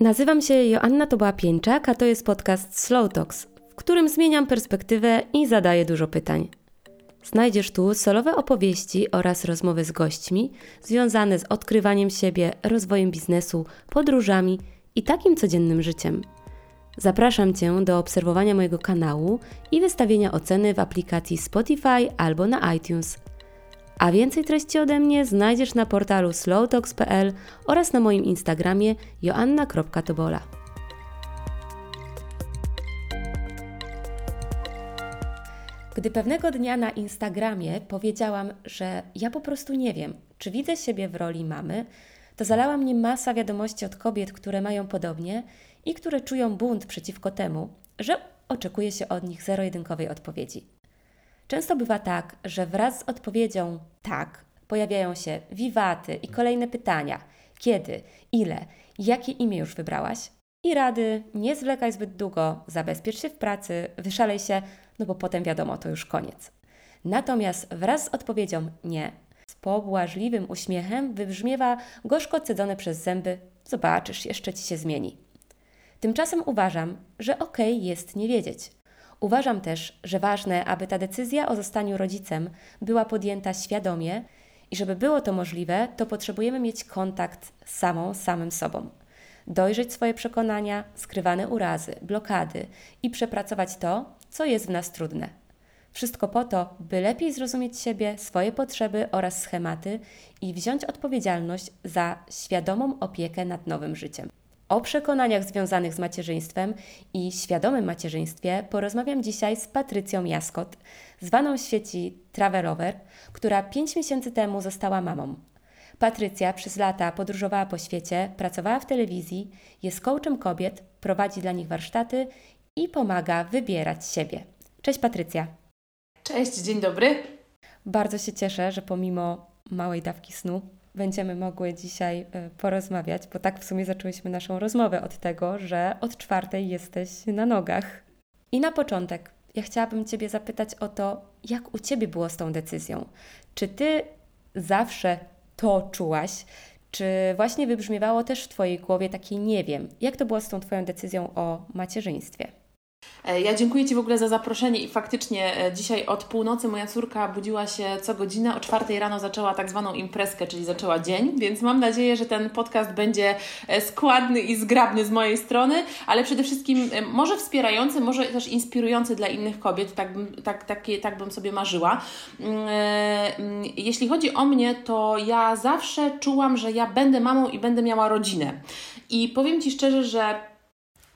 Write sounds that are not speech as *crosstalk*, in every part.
Nazywam się Joanna Toba-Pieńczak, a to jest podcast Slow Talks, w którym zmieniam perspektywę i zadaję dużo pytań. Znajdziesz tu solowe opowieści oraz rozmowy z gośćmi związane z odkrywaniem siebie, rozwojem biznesu, podróżami i takim codziennym życiem. Zapraszam Cię do obserwowania mojego kanału i wystawienia oceny w aplikacji Spotify albo na iTunes – a więcej treści ode mnie znajdziesz na portalu slowtalks.pl oraz na moim Instagramie joanna.tobola. Gdy pewnego dnia na Instagramie powiedziałam, że ja po prostu nie wiem, czy widzę siebie w roli mamy, to zalała mnie masa wiadomości od kobiet, które mają podobnie i które czują bunt przeciwko temu, że oczekuje się od nich zero-jedynkowej odpowiedzi. Często bywa tak, że wraz z odpowiedzią tak pojawiają się wiwaty i kolejne pytania: kiedy, ile, jakie imię już wybrałaś? I rady: nie zwlekaj zbyt długo, zabezpiecz się w pracy, wyszalej się, no bo potem wiadomo, to już koniec. Natomiast wraz z odpowiedzią nie, z pobłażliwym uśmiechem wybrzmiewa gorzko cedzone przez zęby: zobaczysz, jeszcze ci się zmieni. Tymczasem uważam, że okej okay jest nie wiedzieć. Uważam też, że ważne, aby ta decyzja o zostaniu rodzicem była podjęta świadomie i żeby było to możliwe, to potrzebujemy mieć kontakt z samą, samym sobą. Dojrzeć swoje przekonania, skrywane urazy, blokady i przepracować to, co jest w nas trudne. Wszystko po to, by lepiej zrozumieć siebie, swoje potrzeby oraz schematy i wziąć odpowiedzialność za świadomą opiekę nad nowym życiem. O przekonaniach związanych z macierzyństwem i świadomym macierzyństwie porozmawiam dzisiaj z Patrycją Jaskot, zwaną w świeci Travelover, która 5 miesięcy temu została mamą. Patrycja przez lata podróżowała po świecie, pracowała w telewizji, jest coachem kobiet, prowadzi dla nich warsztaty i pomaga wybierać siebie. Cześć Patrycja. Cześć, dzień dobry. Bardzo się cieszę, że pomimo małej dawki snu będziemy mogły dzisiaj e, porozmawiać, bo tak w sumie zaczęłyśmy naszą rozmowę od tego, że od czwartej jesteś na nogach. I na początek, ja chciałabym Ciebie zapytać o to, jak u Ciebie było z tą decyzją. Czy Ty zawsze to czułaś? Czy właśnie wybrzmiewało też w Twojej głowie takie nie wiem? Jak to było z tą Twoją decyzją o macierzyństwie? E, ja dziękuję Ci w ogóle za zaproszenie i faktycznie e, dzisiaj od północy moja córka budziła się co godzinę, o czwartej rano zaczęła tak zwaną imprezkę, czyli zaczęła dzień, więc mam nadzieję, że ten podcast będzie e, składny i zgrabny z mojej strony, ale przede wszystkim może wspierający, może też inspirujący dla innych kobiet, tak, tak, tak, tak bym sobie marzyła. Mm, mm, jeśli chodzi o mnie, to ja zawsze czułam, że ja będę mamą i będę miała rodzinę. I powiem Ci szczerze, że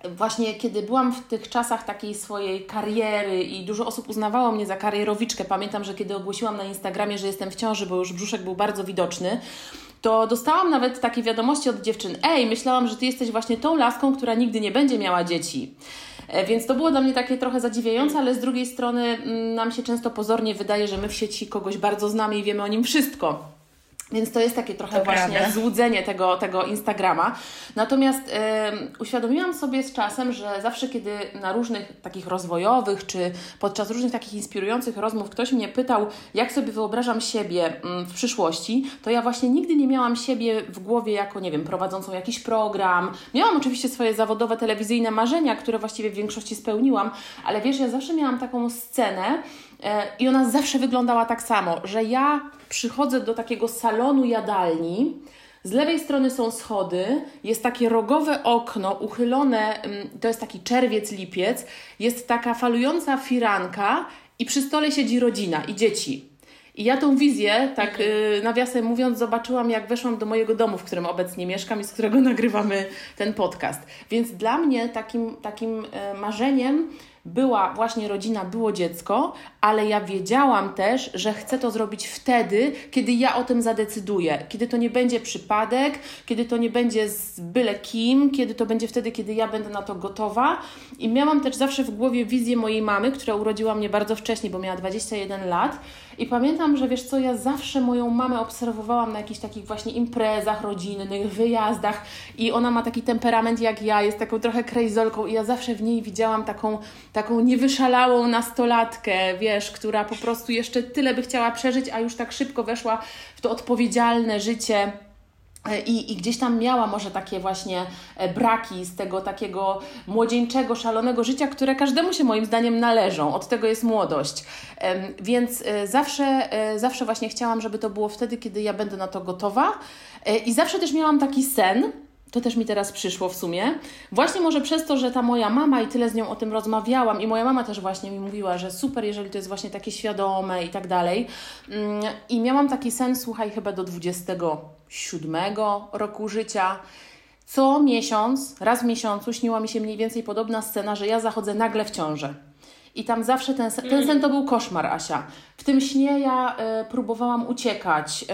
właśnie kiedy byłam w tych czasach takiej swojej kariery i dużo osób uznawało mnie za karierowiczkę, pamiętam, że kiedy ogłosiłam na Instagramie, że jestem w ciąży, bo już brzuszek był bardzo widoczny, to dostałam nawet takie wiadomości od dziewczyn: Ej, myślałam, że ty jesteś właśnie tą laską, która nigdy nie będzie miała dzieci. E, więc to było dla mnie takie trochę zadziwiające, ale z drugiej strony mm, nam się często pozornie wydaje, że my w sieci kogoś bardzo znamy i wiemy o nim wszystko. Więc to jest takie trochę to właśnie prawda. złudzenie tego, tego Instagrama. Natomiast uświadomiłam sobie z czasem, że zawsze, kiedy na różnych takich rozwojowych, czy podczas różnych takich inspirujących rozmów ktoś mnie pytał, jak sobie wyobrażam siebie mm, w przyszłości, to ja właśnie nigdy nie miałam siebie w głowie jako, nie wiem, prowadzącą jakiś program. Miałam oczywiście swoje zawodowe, telewizyjne marzenia, które właściwie w większości spełniłam, ale wiesz, ja zawsze miałam taką scenę, i ona zawsze wyglądała tak samo, że ja przychodzę do takiego salonu jadalni. Z lewej strony są schody, jest takie rogowe okno uchylone, mm, to jest taki czerwiec, lipiec, jest taka falująca firanka i przy stole siedzi rodzina i dzieci. I ja tą wizję, tak mhm. y, nawiasem mówiąc, zobaczyłam, jak weszłam do mojego domu, w którym obecnie mieszkam i z którego *laughs* nagrywamy ten podcast. Więc dla mnie takim, takim y, marzeniem była właśnie rodzina, było dziecko, ale ja wiedziałam też, że chcę to zrobić wtedy, kiedy ja o tym zadecyduję, kiedy to nie będzie przypadek, kiedy to nie będzie z byle kim, kiedy to będzie wtedy, kiedy ja będę na to gotowa. I miałam też zawsze w głowie wizję mojej mamy, która urodziła mnie bardzo wcześnie, bo miała 21 lat. I pamiętam, że wiesz co, ja zawsze moją mamę obserwowałam na jakichś takich właśnie imprezach rodzinnych, wyjazdach i ona ma taki temperament jak ja, jest taką trochę krejzolką i ja zawsze w niej widziałam taką, taką niewyszalałą nastolatkę, wiesz, która po prostu jeszcze tyle by chciała przeżyć, a już tak szybko weszła w to odpowiedzialne życie I, I, gdzieś tam miała może takie właśnie e, braki z tego takiego młodzieńczego, szalonego życia, które każdemu się moim zdaniem należą. Od tego jest młodość. Więc e, zawsze, zawsze właśnie chciałam, żeby to było wtedy, kiedy ja będę na to gotowa. I zawsze też miałam taki sen, to też mi teraz przyszło w sumie. Właśnie może przez to, że ta moja mama i tyle z nią o tym rozmawiałam, i moja mama też właśnie mi mówiła, że super, jeżeli to jest właśnie takie świadome i tak dalej. Mm, I miałam taki sen, słuchaj, chyba do 27 roku życia. Co miesiąc, raz w miesiącu śniła mi się mniej więcej podobna scena, że ja zachodzę nagle w ciążę. I tam zawsze ten, sen, ten sen to był koszmar, Asia. W tym śnie ja y, próbowałam uciekać.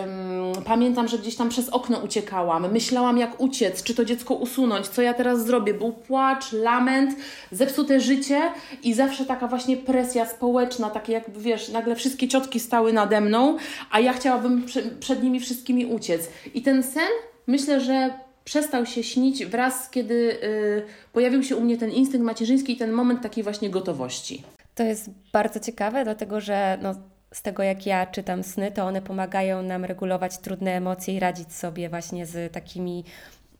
Ym, pamiętam, że gdzieś tam przez okno uciekałam. Myślałam, jak uciec, czy to dziecko usunąć, co ja teraz zrobię. Był płacz, lament, zepsute życie i zawsze taka właśnie presja społeczna, takie jakby wiesz, nagle wszystkie ciotki stały nade mną, a ja chciałabym przy, przed nimi wszystkimi uciec. I ten sen myślę, że przestał się śnić wraz, kiedy y, pojawił się u mnie ten instynkt macierzyński i ten moment takiej właśnie gotowości. To jest bardzo ciekawe, dlatego że no, z tego jak ja czytam sny, to one pomagają nam regulować trudne emocje i radzić sobie właśnie z takimi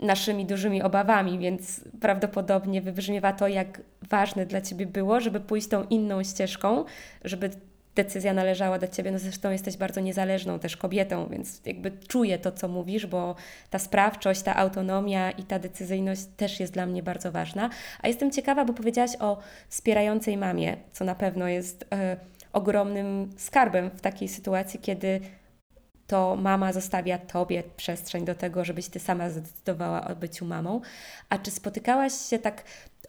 naszymi dużymi obawami, więc prawdopodobnie wybrzmiewa to, jak ważne dla Ciebie było, żeby pójść tą inną ścieżką, żeby decyzja należała do ciebie. No zresztą jesteś bardzo niezależną też kobietą, więc jakby czuję to, co mówisz, bo ta sprawczość, ta autonomia i ta decyzyjność też jest dla mnie bardzo ważna. A jestem ciekawa, bo powiedziałaś o wspierającej mamie, co na pewno jest e, ogromnym skarbem w takiej sytuacji, kiedy to mama zostawia tobie przestrzeń do tego, żebyś ty sama zdecydowała o byciu mamą. A czy spotykałaś się tak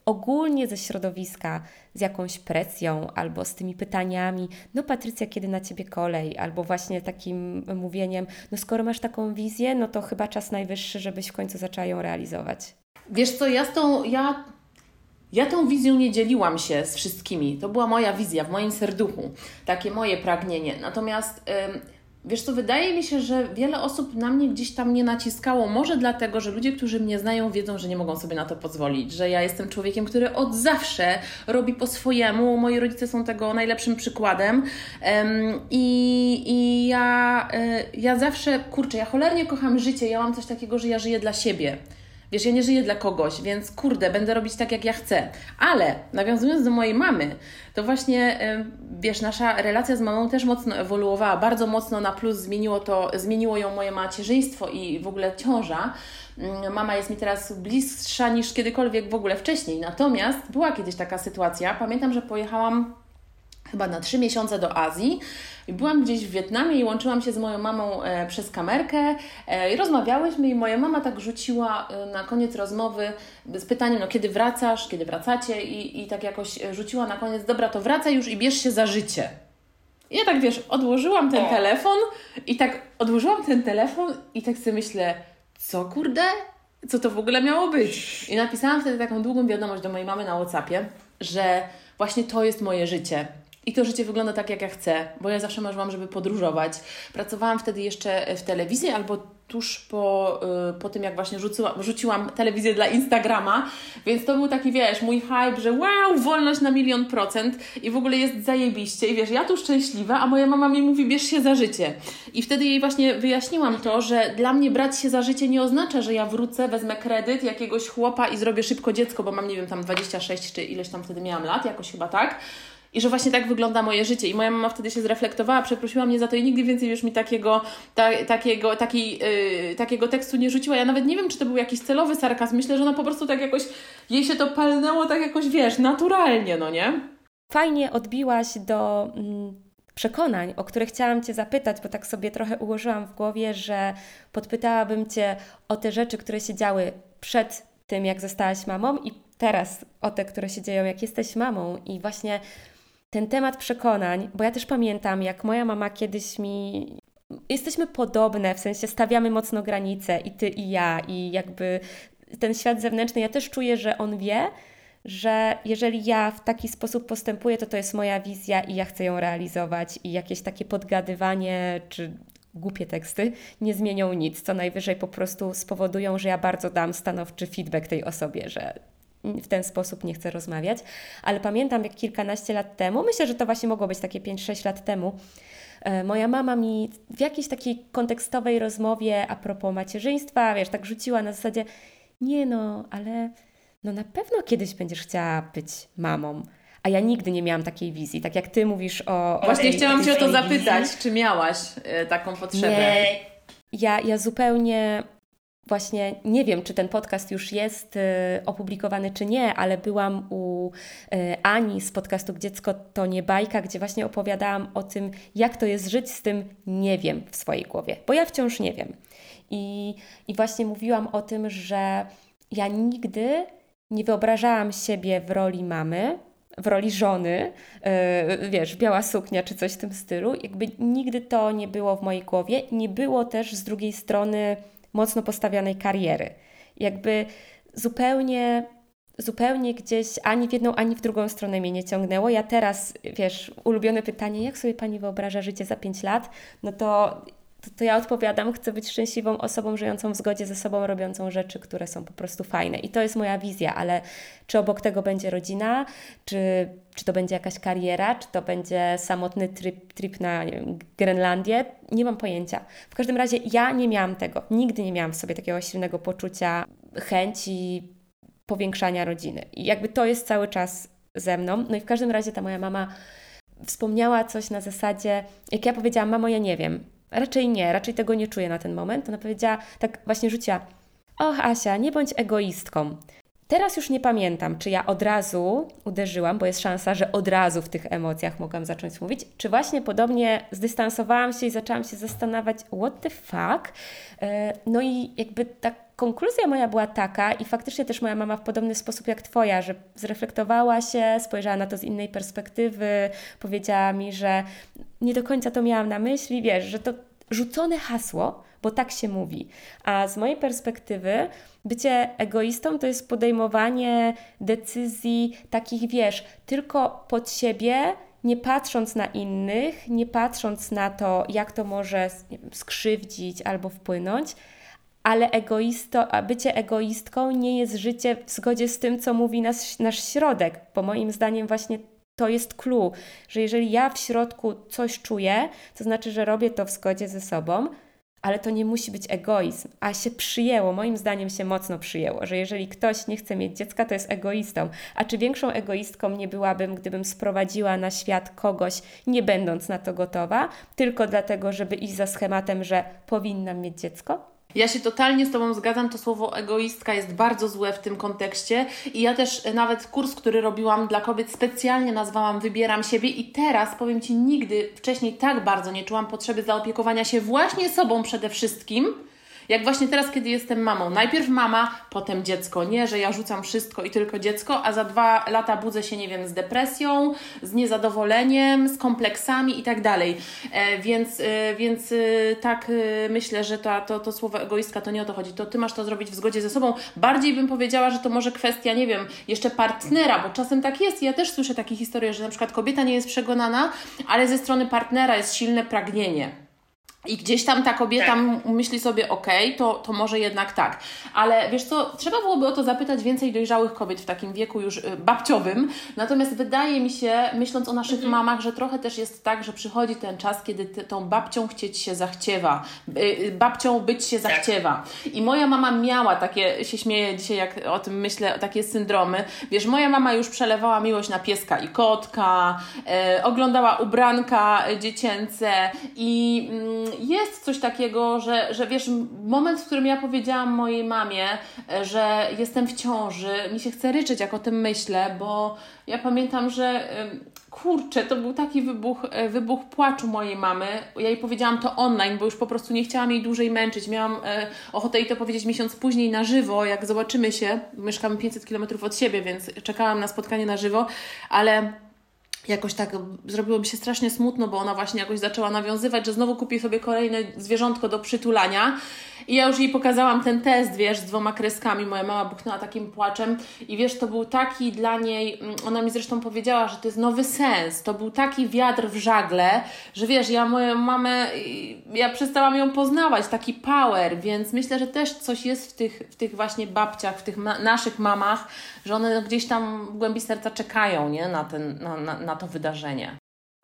ogólnie ze środowiska z jakąś presją albo z tymi pytaniami, no Patrycja, kiedy na Ciebie kolej, albo właśnie takim mówieniem, no skoro masz taką wizję, no to chyba czas najwyższy, żebyś w końcu zaczęła ją realizować. Wiesz co, ja z tą, ja ja tą wizją nie dzieliłam się z wszystkimi. To była moja wizja w moim serduchu, takie moje pragnienie. Natomiast Wiesz co, wydaje mi się, że wiele osób na mnie gdzieś tam nie naciskało. Może dlatego, że ludzie, którzy mnie znają, wiedzą, że nie mogą sobie na to pozwolić, że ja jestem człowiekiem, który od zawsze robi po swojemu. Moi rodzice są tego najlepszym przykładem. I, I ja, y, ja zawsze, kurczę, ja cholernie kocham życie. Ja mam coś takiego, że ja żyję dla siebie. Wiesz, ja nie żyję dla kogoś, więc kurde, będę robić tak, jak ja chcę. Ale nawiązując do mojej mamy, to właśnie, wiesz, nasza relacja z mamą też mocno ewoluowała, bardzo mocno na plus zmieniło to, zmieniło ją moje macierzyństwo i w ogóle ciąża. Mm, mama jest mi teraz bliższa niż kiedykolwiek w ogóle wcześniej. Natomiast była kiedyś taka sytuacja, pamiętam, że pojechałam chyba na trzy miesiące do Azji. Byłam gdzieś w Wietnamie i łączyłam się z moją mamą e, przez kamerkę e, i rozmawiałyśmy i moja mama tak rzuciła e, na koniec rozmowy z pytaniem, no kiedy wracasz, kiedy wracacie i, i tak jakoś rzuciła na koniec, dobra, to wracaj już i bierz się za życie. I ja tak, wiesz, odłożyłam ten telefon i tak odłożyłam ten telefon i tak sobie myślę, co kurde? Co to w ogóle miało być? I napisałam wtedy taką długą wiadomość do mojej mamy na Whatsappie, że właśnie to jest moje życie i to życie wygląda tak, jak ja chcę, bo ja zawsze marzyłam, żeby podróżować. Pracowałam wtedy jeszcze w telewizji albo tuż po, y, po tym, jak właśnie rzuciłam, rzuciłam telewizję dla Instagrama, więc to był taki, wiesz, mój hype, że wow, wolność na milion procent i w ogóle jest zajebiście i wiesz, ja tu szczęśliwa, a moja mama mi mówi, bierz się za życie. I wtedy jej właśnie wyjaśniłam to, że dla mnie brać się za życie nie oznacza, że ja wrócę, wezmę kredyt jakiegoś chłopa i zrobię szybko dziecko, bo mam, nie wiem, tam 26 czy ileś tam wtedy miałam lat, jakoś chyba tak, i że właśnie tak wygląda moje życie. I moja mama wtedy się zreflektowała, przeprosiła mnie za to i nigdy więcej już mi takiego, ta, takiego, taki, yy, takiego tekstu nie rzuciła. Ja nawet nie wiem, czy to był jakiś celowy sarkazm. Myślę, że ona po prostu tak jakoś, jej się to palnęło tak jakoś, wiesz, naturalnie, no nie? Fajnie odbiłaś do mm, przekonań, o które chciałam Cię zapytać, bo tak sobie trochę ułożyłam w głowie, że podpytałabym Cię o te rzeczy, które się działy przed tym, jak zostałaś mamą i teraz o te, które się dzieją, jak jesteś mamą. I właśnie ten temat przekonań, bo ja też pamiętam, jak moja mama kiedyś mi. Jesteśmy podobne, w sensie stawiamy mocno granice, i ty, i ja, i jakby ten świat zewnętrzny, ja też czuję, że on wie, że jeżeli ja w taki sposób postępuję, to to jest moja wizja i ja chcę ją realizować, i jakieś takie podgadywanie czy głupie teksty nie zmienią nic, co najwyżej po prostu spowodują, że ja bardzo dam stanowczy feedback tej osobie, że w ten sposób nie chcę rozmawiać, ale pamiętam jak kilkanaście lat temu, myślę, że to właśnie mogło być takie 5-6 lat temu, e, moja mama mi w jakiejś takiej kontekstowej rozmowie a propos macierzyństwa, wiesz, tak rzuciła na zasadzie, nie no, ale no na pewno kiedyś będziesz chciała być mamą. A ja nigdy nie miałam takiej wizji, tak jak ty mówisz o. Właśnie o chciałam Cię o to zapytać, wizji. czy miałaś y, taką potrzebę? Nie. Ja, ja zupełnie właśnie nie wiem, czy ten podcast już jest y, opublikowany, czy nie, ale byłam u y, Ani z podcastu Dziecko to nie bajka, gdzie właśnie opowiadałam o tym, jak to jest żyć z tym nie wiem w swojej głowie, bo ja wciąż nie wiem. I, i właśnie mówiłam o tym, że ja nigdy nie wyobrażałam siebie w roli mamy, w roli żony, yy, wiesz, biała suknia czy coś w tym stylu. Jakby nigdy to nie było w mojej głowie. Nie było też z drugiej strony mocno postawionej kariery. Jakby zupełnie, zupełnie gdzieś ani w jedną, ani w drugą stronę mnie nie ciągnęło. Ja teraz, wiesz, ulubione pytanie, jak sobie pani wyobraża życie za 5 lat? No to to, to, ja odpowiadam, chcę być szczęśliwą osobą żyjącą w zgodzie ze sobą, robiącą rzeczy, które są po prostu fajne. I to jest moja wizja, ale czy obok tego będzie rodzina, czy, czy to będzie jakaś kariera, czy to będzie samotny trip, trip na wiem, Grenlandię, nie mam pojęcia. W każdym razie ja nie miałam tego. Nigdy nie miałam w sobie takiego silnego poczucia chęci powiększania rodziny. I jakby to jest cały czas ze mną. No i w każdym razie ta moja mama wspomniała coś na zasadzie, jak ja powiedziałam, mamo, ja nie wiem, Raczej nie, raczej tego nie czuję na ten moment. Ona powiedziała, tak właśnie rzuciła, och Asia, nie bądź egoistką. Teraz już nie pamiętam, czy ja od razu uderzyłam, bo jest szansa, że od razu w tych emocjach mogłam zacząć mówić, czy właśnie podobnie zdystansowałam się i zaczęłam się zastanawiać, what the fuck? E, no i jakby ta konkluzja moja była taka, i faktycznie też moja mama w podobny sposób jak Twoja, że zreflektowała się, spojrzała na to z innej perspektywy, powiedziała mi, że nie do końca to miałam na myśli, wiesz, że to rzucone hasło, bo tak się mówi. A z mojej perspektywy, bycie egoistą to jest podejmowanie decyzji takich, wiesz, tylko pod siebie, nie patrząc na innych, nie patrząc na to, jak to może skrzywdzić albo wpłynąć, ale egoisto, bycie egoistką nie jest życie w zgodzie z tym, co mówi nas, nasz środek, bo moim zdaniem właśnie to jest clue, że jeżeli ja w środku coś czuję, to znaczy, że robię to w zgodzie ze sobą, ale to nie musi być egoizm, a się przyjęło, moim zdaniem się mocno przyjęło, że jeżeli ktoś nie chce mieć dziecka, to jest egoistą. A czy większą egoistką nie byłabym, gdybym sprowadziła na świat kogoś, nie będąc na to gotowa, tylko dlatego, żeby iść za schematem, że powinnam mieć dziecko? Ja się totalnie z Tobą zgadzam, to słowo egoistka jest bardzo złe w tym kontekście. I ja też nawet kurs, który robiłam dla kobiet specjalnie nazwałam Wybieram siebie. I teraz powiem Ci, nigdy wcześniej tak bardzo nie czułam potrzeby zaopiekowania się właśnie sobą przede wszystkim, jak właśnie teraz, kiedy jestem mamą. Najpierw mama, potem dziecko. Nie, że ja rzucam wszystko i tylko dziecko, a za dwa lata budzę się, nie wiem, z depresją, z niezadowoleniem, z kompleksami i tak dalej. E, więc, e, więc e, tak myślę, że to, to, to słowo egoistka to nie o to chodzi. To ty masz to zrobić w zgodzie ze sobą. Bardziej bym powiedziała, że to może kwestia, nie wiem, jeszcze partnera, bo czasem tak jest. Ja też słyszę takie historie, że na przykład kobieta nie jest przegonana, ale ze strony partnera jest silne pragnienie i gdzieś tam ta kobieta tak. myśli sobie, okej, okay, to, to może jednak tak. Ale wiesz co, trzeba byłoby o to zapytać więcej dojrzałych kobiet w takim wieku już y, babciowym. Natomiast wydaje mi się, myśląc o naszych mhm. mamach, że trochę też jest tak, że przychodzi ten czas, kiedy ty, tą babcią chcieć się zachciewa. Y, y, babcią być się tak. zachciewa. I moja mama miała takie, się śmieję dzisiaj, jak o tym myślę, takie syndromy. Wiesz, moja mama już przelewała miłość na pieska i kotka, oglądała ubranka dziecięce i mm, jest coś takiego, że, że wiesz, moment, w którym ja powiedziałam mojej mamie, e, że jestem w ciąży, mi się chce ryczeć, jak o tym myślę, bo ja pamiętam, że kurczę, to był taki wybuch, e, wybuch płaczu mojej mamy. Ja jej powiedziałam to online, bo już po prostu nie chciałam jej dłużej męczyć. Miałam e, ochotę jej to powiedzieć miesiąc później na żywo, jak zobaczymy się. Mieszkamy 500 km od siebie, więc czekałam na spotkanie na żywo, ale jakoś tak zrobiło mi się strasznie smutno, bo ona właśnie jakoś zaczęła nawiązywać, że znowu kupi sobie kolejne zwierzątko do przytulania. I ja już jej pokazałam ten test, wiesz, z dwoma kreskami. Moja mama buchnęła takim płaczem i wiesz, to był taki dla niej, mm, ona mi zresztą powiedziała, że to jest nowy sens. To był taki wiatr w żagle, że wiesz, ja moją mamę, ja przestałam ją poznawać, taki power, więc myślę, że też coś jest w tych, w tych właśnie babciach, w tych ma naszych mamach, że one gdzieś tam w głębi serca czekają, nie, na, ten, na, na, na to wydarzenie.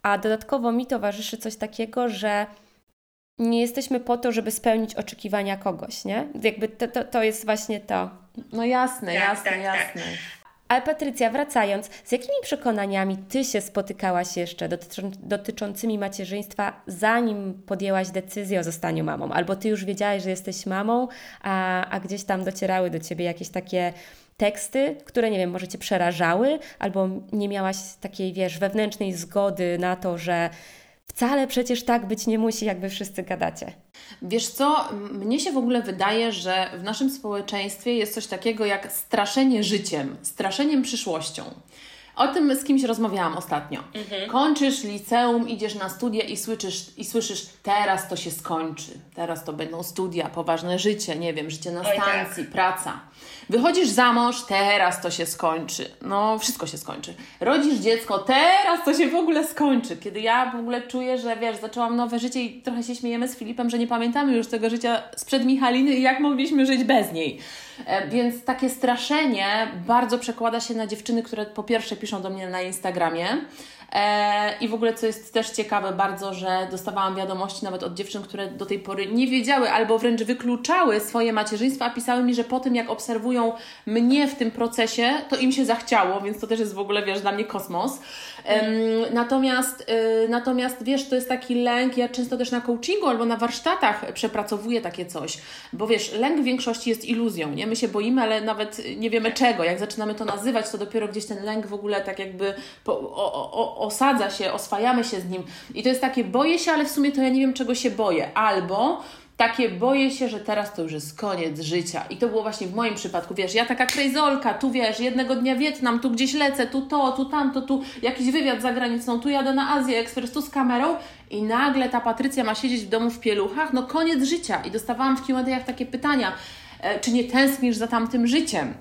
A dodatkowo mi towarzyszy coś takiego, że nie jesteśmy po to, żeby spełnić oczekiwania kogoś, nie? Jakby to, to, to jest właśnie to. No jasne, tak, jasne, tak, jasne. Tak. Ale Patrycja, wracając, z jakimi przekonaniami Ty się spotykałaś jeszcze dotyczą, dotyczącymi macierzyństwa, zanim podjęłaś decyzję o zostaniu mamą? Albo Ty już wiedziałaś, że jesteś mamą, a, a gdzieś tam docierały do Ciebie jakieś takie teksty, które, nie wiem, może Cię przerażały, albo nie miałaś takiej, wiesz, wewnętrznej zgody na to, że Wcale przecież tak być nie musi, jakby wszyscy gadacie. Wiesz co, mnie się w ogóle wydaje, że w naszym społeczeństwie jest coś takiego jak straszenie życiem, straszeniem przyszłością. O tym z kimś rozmawiałam ostatnio. Mhm. Kończysz liceum, idziesz na studia i słyszysz, i słyszysz, teraz to się skończy, teraz to będą studia, poważne życie, nie wiem, życie na stacji, tak. praca. Wychodzisz za mąż, teraz to się skończy. No, wszystko się skończy. Rodzisz dziecko, teraz to się w ogóle skończy. Kiedy ja w ogóle czuję, że wiesz, zaczęłam nowe życie i trochę się śmiejemy z Filipem, że nie pamiętamy już tego życia sprzed Michaliny i jak mogliśmy żyć bez niej. E, więc takie straszenie bardzo przekłada się na dziewczyny, które po pierwsze piszą do mnie na Instagramie, I w ogóle, co jest też ciekawe bardzo, że dostawałam wiadomości nawet od dziewczyn, które do tej pory nie wiedziały albo wręcz wykluczały swoje macierzyństwo, a pisały mi, że po tym, jak obserwują mnie w tym procesie, to im się zachciało, więc to też jest w ogóle, wiesz, dla mnie kosmos. Natomiast, y, natomiast wiesz, to jest taki lęk, ja często też na coachingu albo na warsztatach przepracowuję takie coś, bo wiesz, lęk w większości jest iluzją, nie? My się boimy, ale nawet nie wiemy czego. Jak zaczynamy to nazywać, to dopiero gdzieś ten lęk w ogóle tak jakby po, o, o, osadza się, oswajamy się z nim. I to jest takie, boję się, ale w sumie to ja nie wiem, czego się boję. Albo takie boję się, że teraz to już jest koniec życia. I to było właśnie w moim przypadku, wiesz, ja taka krejzolka, tu wiesz, jednego dnia Wietnam, tu gdzieś lecę, tu to, tu tamto, tu jakiś wywiad za granicą, tu jadę na Azję Ekspres, tu z kamerą i nagle ta Patrycja ma siedzieć w domu w pieluchach, no koniec życia. I dostawałam w Q&A takie pytania, e, czy nie tęsknisz za tamtym życiem?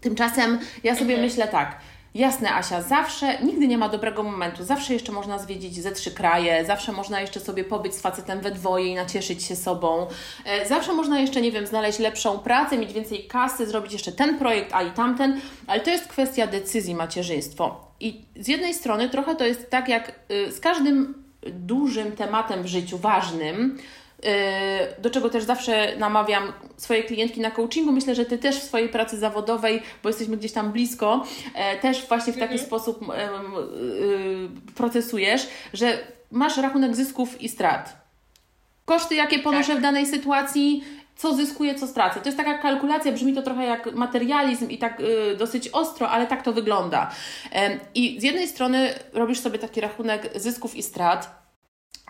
Tymczasem ja sobie mhm. myślę tak, Jasne, Asia, zawsze, nigdy nie ma dobrego momentu, zawsze jeszcze można zwiedzić ze trzy kraje, zawsze można jeszcze sobie pobyć z facetem we dwoje i nacieszyć się sobą, e, zawsze można jeszcze, nie wiem, znaleźć lepszą pracę, mieć więcej kasy, zrobić jeszcze ten projekt, a i tamten, ale to jest kwestia decyzji macierzyństwo. I z jednej strony trochę to jest tak, jak y, z każdym dużym tematem w życiu, ważnym, do czego też zawsze namawiam swoje klientki na coachingu. Myślę, że Ty też w swojej pracy zawodowej, bo jesteśmy gdzieś tam blisko, e, też właśnie w taki mhm. sposób y, procesujesz, że masz rachunek zysków i strat. Koszty, jakie ponoszę tak. w danej sytuacji, co zyskuję, co stracę. To jest taka kalkulacja, brzmi to trochę jak materializm i tak y, dosyć ostro, ale tak to wygląda. I z jednej strony robisz sobie taki rachunek zysków i strat,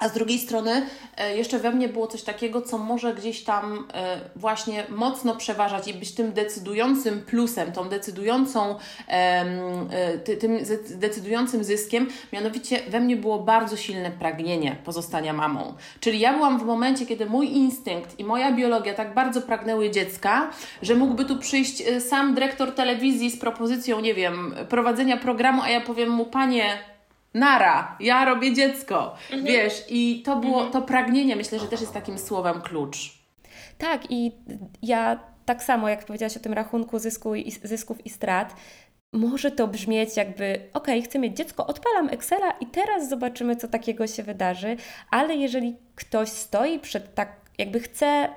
a z drugiej strony e, jeszcze we mnie było coś takiego, co może gdzieś tam e, właśnie mocno przeważać i być tym decydującym plusem, tą decydującą, e, tym decydującym zyskiem. Mianowicie we mnie było bardzo silne pragnienie pozostania mamą. Czyli ja byłam w momencie, kiedy mój instynkt i moja biologia tak bardzo pragnęły dziecka, że mógłby tu przyjść sam dyrektor telewizji z propozycją, nie wiem, prowadzenia programu, a ja powiem mu, panie, nara, ja robię dziecko, mhm. wiesz, i to było, mhm. to pragnienie myślę, że też jest takim słowem klucz. Tak i ja tak samo jak powiedziałaś o tym rachunku zysku i, zysków i strat, może to brzmieć jakby, ok, chcę mieć dziecko, odpalam Excela i teraz zobaczymy, co takiego się wydarzy, ale jeżeli ktoś stoi przed tak, jakby chce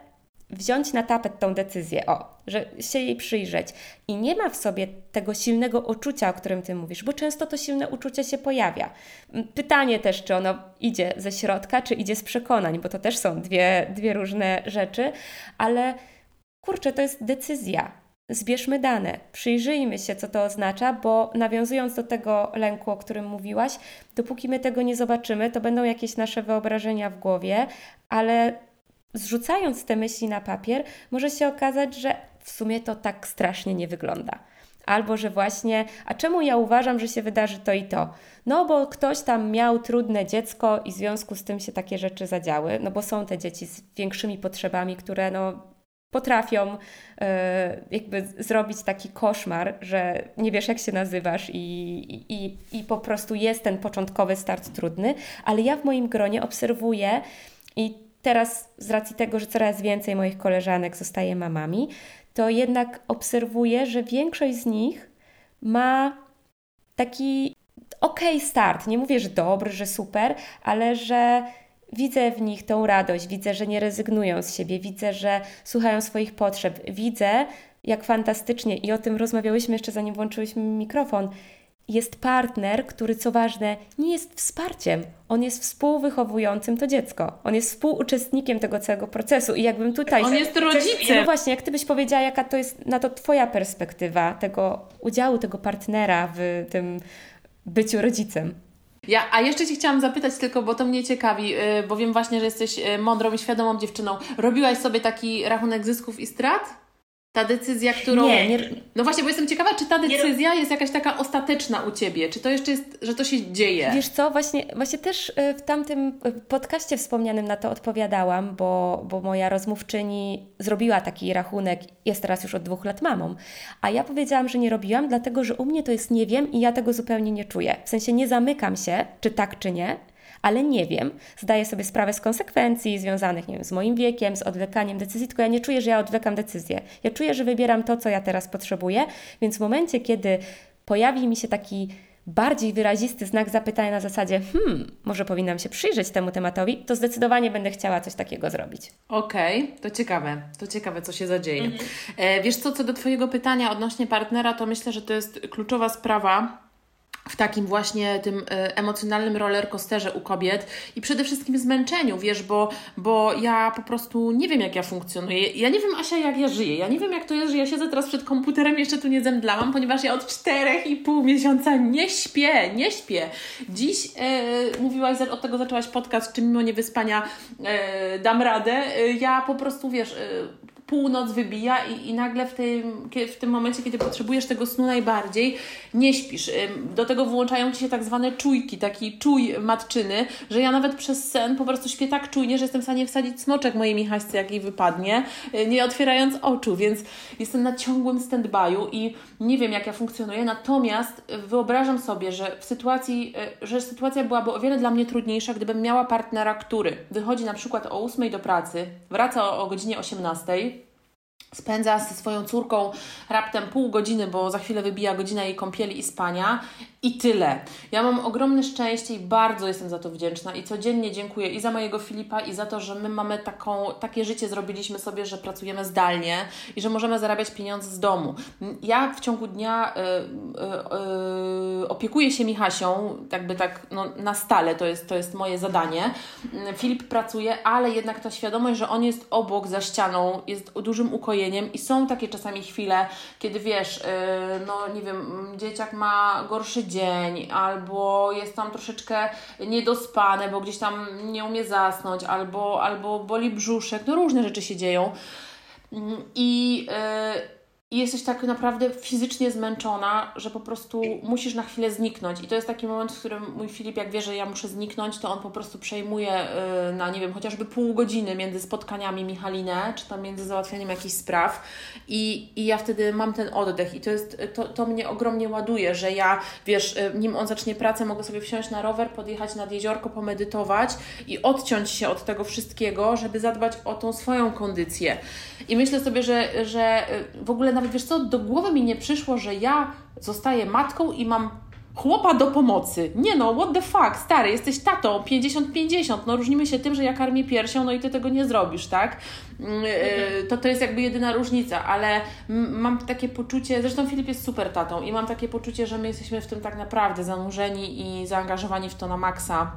wziąć na tapet tą decyzję, o, że się jej przyjrzeć i nie ma w sobie tego silnego uczucia, o którym Ty mówisz, bo często to silne uczucie się pojawia. Pytanie też, czy ono idzie ze środka, czy idzie z przekonań, bo to też są dwie, dwie różne rzeczy, ale kurczę, to jest decyzja. Zbierzmy dane, przyjrzyjmy się, co to oznacza, bo nawiązując do tego lęku, o którym mówiłaś, dopóki my tego nie zobaczymy, to będą jakieś nasze wyobrażenia w głowie, ale zrzucając te myśli na papier, może się okazać, że w sumie to tak strasznie nie wygląda. Albo że właśnie, a czemu ja uważam, że się wydarzy to i to? No bo ktoś tam miał trudne dziecko i w związku z tym się takie rzeczy zadziały, no bo są te dzieci z większymi potrzebami, które no potrafią e, jakby zrobić taki koszmar, że nie wiesz, jak się nazywasz, i, i, i po prostu jest ten początkowy start trudny, ale ja w moim gronie obserwuję i teraz z racji tego, że coraz więcej moich koleżanek zostaje mamami, to jednak obserwuję, że większość z nich ma taki ok start. Nie mówię, że dobry, że super, ale że Widzę w nich tą radość, widzę, że nie rezygnują z siebie, widzę, że słuchają swoich potrzeb, widzę, jak fantastycznie, i o tym rozmawiałyśmy jeszcze zanim włączyłyśmy mikrofon, jest partner, który co ważne, nie jest wsparciem. On jest współwychowującym to dziecko. On jest współuczestnikiem tego całego procesu. I jakbym tutaj. On jest rodzicem. No właśnie, jak ty byś powiedziała, jaka to jest na to Twoja perspektywa tego udziału tego partnera w tym byciu rodzicem. Ja, a jeszcze Cię chciałam zapytać tylko, bo to mnie ciekawi, yy, bo wiem właśnie, że jesteś yy, mądrą i świadomą dziewczyną. Robiłaś sobie taki rachunek zysków i strat? Ta decyzja, którą. Nie, nie. No właśnie, bo jestem ciekawa, czy ta decyzja jest jakaś taka ostateczna u ciebie? Czy to jeszcze jest, że to się dzieje? Wiesz co, właśnie, właśnie też y, w tamtym y, podcaście wspomnianym na to odpowiadałam, bo, bo moja rozmówczyni zrobiła taki rachunek, jest teraz już od dwóch lat mamą. A ja powiedziałam, że nie robiłam, dlatego że u mnie to jest nie wiem i ja tego zupełnie nie czuję. W sensie nie zamykam się, czy tak, czy nie, ale nie wiem, zdaję sobie sprawę z konsekwencji związanych nie wiem, z moim wiekiem, z odwlekaniem decyzji, tylko ja nie czuję, że ja odwlekam decyzję. Ja czuję, że wybieram to, co ja teraz potrzebuję, więc w momencie, kiedy pojawi mi się taki bardziej wyrazisty znak zapytania na zasadzie, hmm, może powinnam się przyjrzeć temu tematowi, to zdecydowanie będę chciała coś takiego zrobić. Okej, okay, to ciekawe, to ciekawe, co się zadzieje. Mhm. E, wiesz co, co do Twojego pytania odnośnie partnera, to myślę, że to jest kluczowa sprawa w takim właśnie tym e, emocjonalnym rollercoasterze u kobiet i przede wszystkim zmęczeniu, wiesz, bo, bo ja po prostu nie wiem, jak ja funkcjonuję. Ja nie wiem, Asia, jak ja żyję. Ja nie wiem, jak to jest, że ja siedzę teraz przed komputerem, jeszcze tu nie zemdlałam, ponieważ ja od czterech i pół miesiąca nie śpię, nie śpię. Dziś e, mówiłaś, od tego zaczęłaś podcast, czy mimo niewyspania e, dam radę. E, ja po prostu, wiesz, północ wybija i, i nagle w tym, w tym momencie, kiedy potrzebujesz tego snu najbardziej, nie śpisz. Do tego włączają Ci się tak zwane czujki, taki czuj matczyny, że ja nawet przez sen po prostu śpię tak czujnie, że jestem w stanie wsadzić smoczek mojej Michaśce, jak jej wypadnie, y, nie otwierając oczu, więc jestem na ciągłym stand-by'u i nie wiem, jak ja funkcjonuję, natomiast wyobrażam sobie, że w sytuacji, y, że sytuacja byłaby o wiele dla mnie trudniejsza, gdybym miała partnera, który wychodzi na przykład o 8 do pracy, wraca o, o godzinie 18, spędza ze swoją córką raptem pół godziny, bo za chwilę wybija godzina jej kąpieli i spania i tyle. Ja mam ogromne szczęście i bardzo jestem za to wdzięczna i codziennie dziękuję i za mojego Filipa i za to, że my mamy taką, takie życie zrobiliśmy sobie, że pracujemy zdalnie i że możemy zarabiać pieniądze z domu. Ja w ciągu dnia y, y, y, opiekuję się Michasią, jakby tak no, na stale, to jest, to jest moje zadanie. Filip pracuje, ale jednak ta świadomość, że on jest obok, za ścianą, jest dużym ukojeniem i są takie czasami chwile, kiedy wiesz, y, no nie wiem, dzieciak ma gorszy dzień, albo jest tam troszeczkę niedospane, bo gdzieś tam nie umie zasnąć, albo, albo boli brzuszek, no różne rzeczy się dzieją. Mm, I yy, i jesteś tak naprawdę fizycznie zmęczona, że po prostu musisz na chwilę zniknąć. I to jest taki moment, w którym mój Filip, jak wie, że ja muszę zniknąć, to on po prostu przejmuje yy, na, nie wiem, chociażby pół godziny między spotkaniami Michalinę, czy tam między załatwianiem jakichś spraw. I, i ja wtedy mam ten oddech. I to, jest, to, to mnie ogromnie ładuje, że ja, wiesz, yy, nim on zacznie pracę, mogę sobie wsiąść na rower, podjechać nad jeziorko, pomedytować i odciąć się od tego wszystkiego, żeby zadbać o tą swoją kondycję. I myślę sobie, że, że y, w ogóle nawet wiesz co, do głowy mi nie przyszło, że ja zostaję matką i mam chłopa do pomocy. Nie no, what the fuck, stary, jesteś tatą, 50-50, no różnimy się tym, że ja karmię piersią, no i ty tego nie zrobisz, tak? Mm, y, to to jest jakby jedyna różnica, ale mam takie poczucie, zresztą Filip jest super tatą i mam takie poczucie, że my jesteśmy w tym tak naprawdę zanurzeni i zaangażowani w to na maksa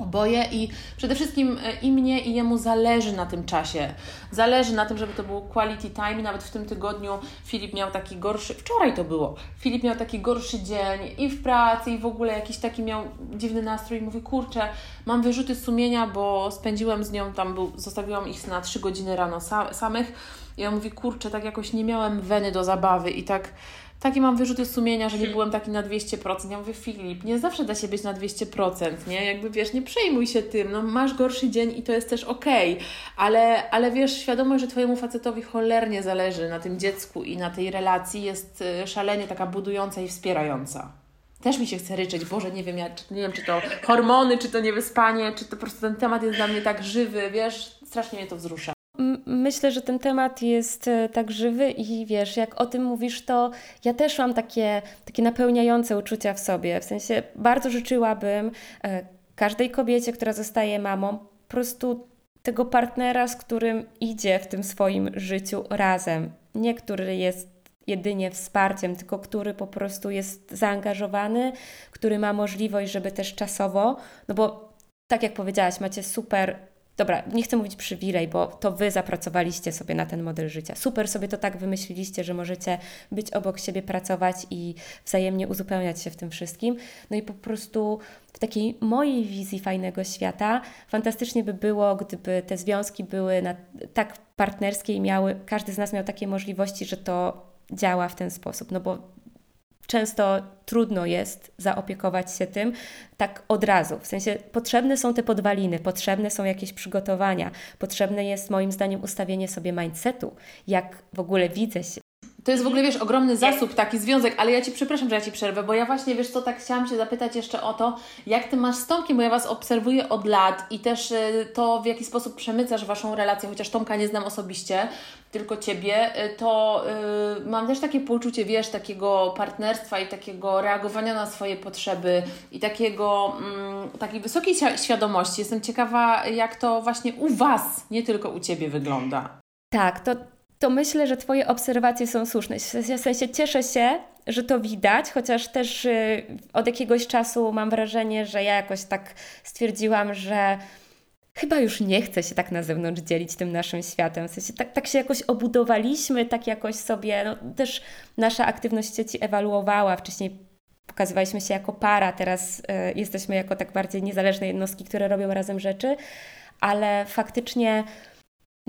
oboje i przede wszystkim e, i mnie i jemu zależy na tym czasie. Zależy na tym, żeby to było quality time. Nawet w tym tygodniu Filip miał taki gorszy, wczoraj to było, Filip miał taki gorszy dzień i w pracy i w ogóle jakiś taki miał dziwny nastrój i mówi, kurczę, mam wyrzuty sumienia, bo spędziłem z nią tam, był, zostawiłam ich na trzy godziny rano samych i on mówi, kurczę, tak jakoś nie miałem weny do zabawy i tak takie mam wyrzuty sumienia, że nie byłem taki na 200%. Ja mówię, Filip, nie zawsze da się być na 200%, nie? Jakby wiesz, nie przejmuj się tym, no masz gorszy dzień i to jest też okej, okay. ale, ale wiesz, świadomość, że Twojemu facetowi cholernie zależy na tym dziecku i na tej relacji jest y, szalenie taka budująca i wspierająca. Też mi się chce ryczeć, Boże, nie wiem, ja, nie wiem, czy to hormony, czy to niewyspanie, czy to po prostu ten temat jest dla mnie tak żywy, wiesz, strasznie mnie to wzrusza. Myślę, że ten temat jest e, tak żywy i wiesz, jak o tym mówisz, to ja też mam takie, takie napełniające uczucia w sobie. W sensie bardzo życzyłabym e, każdej kobiecie, która zostaje mamą, po prostu tego partnera, z którym idzie w tym swoim życiu razem. Nie który jest jedynie wsparciem, tylko który po prostu jest zaangażowany, który ma możliwość, żeby też czasowo, no bo tak jak powiedziałaś, macie super dobra, nie chcę mówić przywilej, bo to wy zapracowaliście sobie na ten model życia. Super sobie to tak wymyśliliście, że możecie być obok siebie, pracować i wzajemnie uzupełniać się w tym wszystkim. No i po prostu w takiej mojej wizji fajnego świata fantastycznie by było, gdyby te związki były na, tak partnerskie i miały, każdy z nas miał takie możliwości, że to działa w ten sposób. No bo często trudno jest zaopiekować się tym tak od razu. W sensie potrzebne są te podwaliny, potrzebne są jakieś przygotowania, potrzebne jest moim zdaniem ustawienie sobie mindsetu, jak w ogóle widzę się, to jest w ogóle, wiesz, ogromny zasób, taki związek, ale ja Ci przepraszam, że ja Ci przerwę, bo ja właśnie, wiesz co, tak chciałam Cię zapytać jeszcze o to, jak Ty masz z Tomkiem, bo ja Was obserwuję od lat i też y, to, w jaki sposób przemycasz Waszą relację, chociaż Tomka nie znam osobiście, tylko Ciebie, y, to yy, mam też takie poczucie, wiesz, takiego partnerstwa i takiego reagowania na swoje potrzeby i takiego, mm, takiej wysokiej świadomości. Jestem ciekawa, jak to właśnie u Was, nie tylko u Ciebie wygląda. Tak, to to myślę, że Twoje obserwacje są słuszne. W sensie cieszę się, że to widać, chociaż też y, od jakiegoś czasu mam wrażenie, że ja jakoś tak stwierdziłam, że chyba już nie chcę się tak na zewnątrz dzielić tym naszym światem. W sensie tak, tak się jakoś obudowaliśmy, tak jakoś sobie, no też nasza aktywność sieci ewaluowała. Wcześniej pokazywaliśmy się jako para, teraz y, jesteśmy jako tak bardziej niezależne jednostki, które robią razem rzeczy, ale faktycznie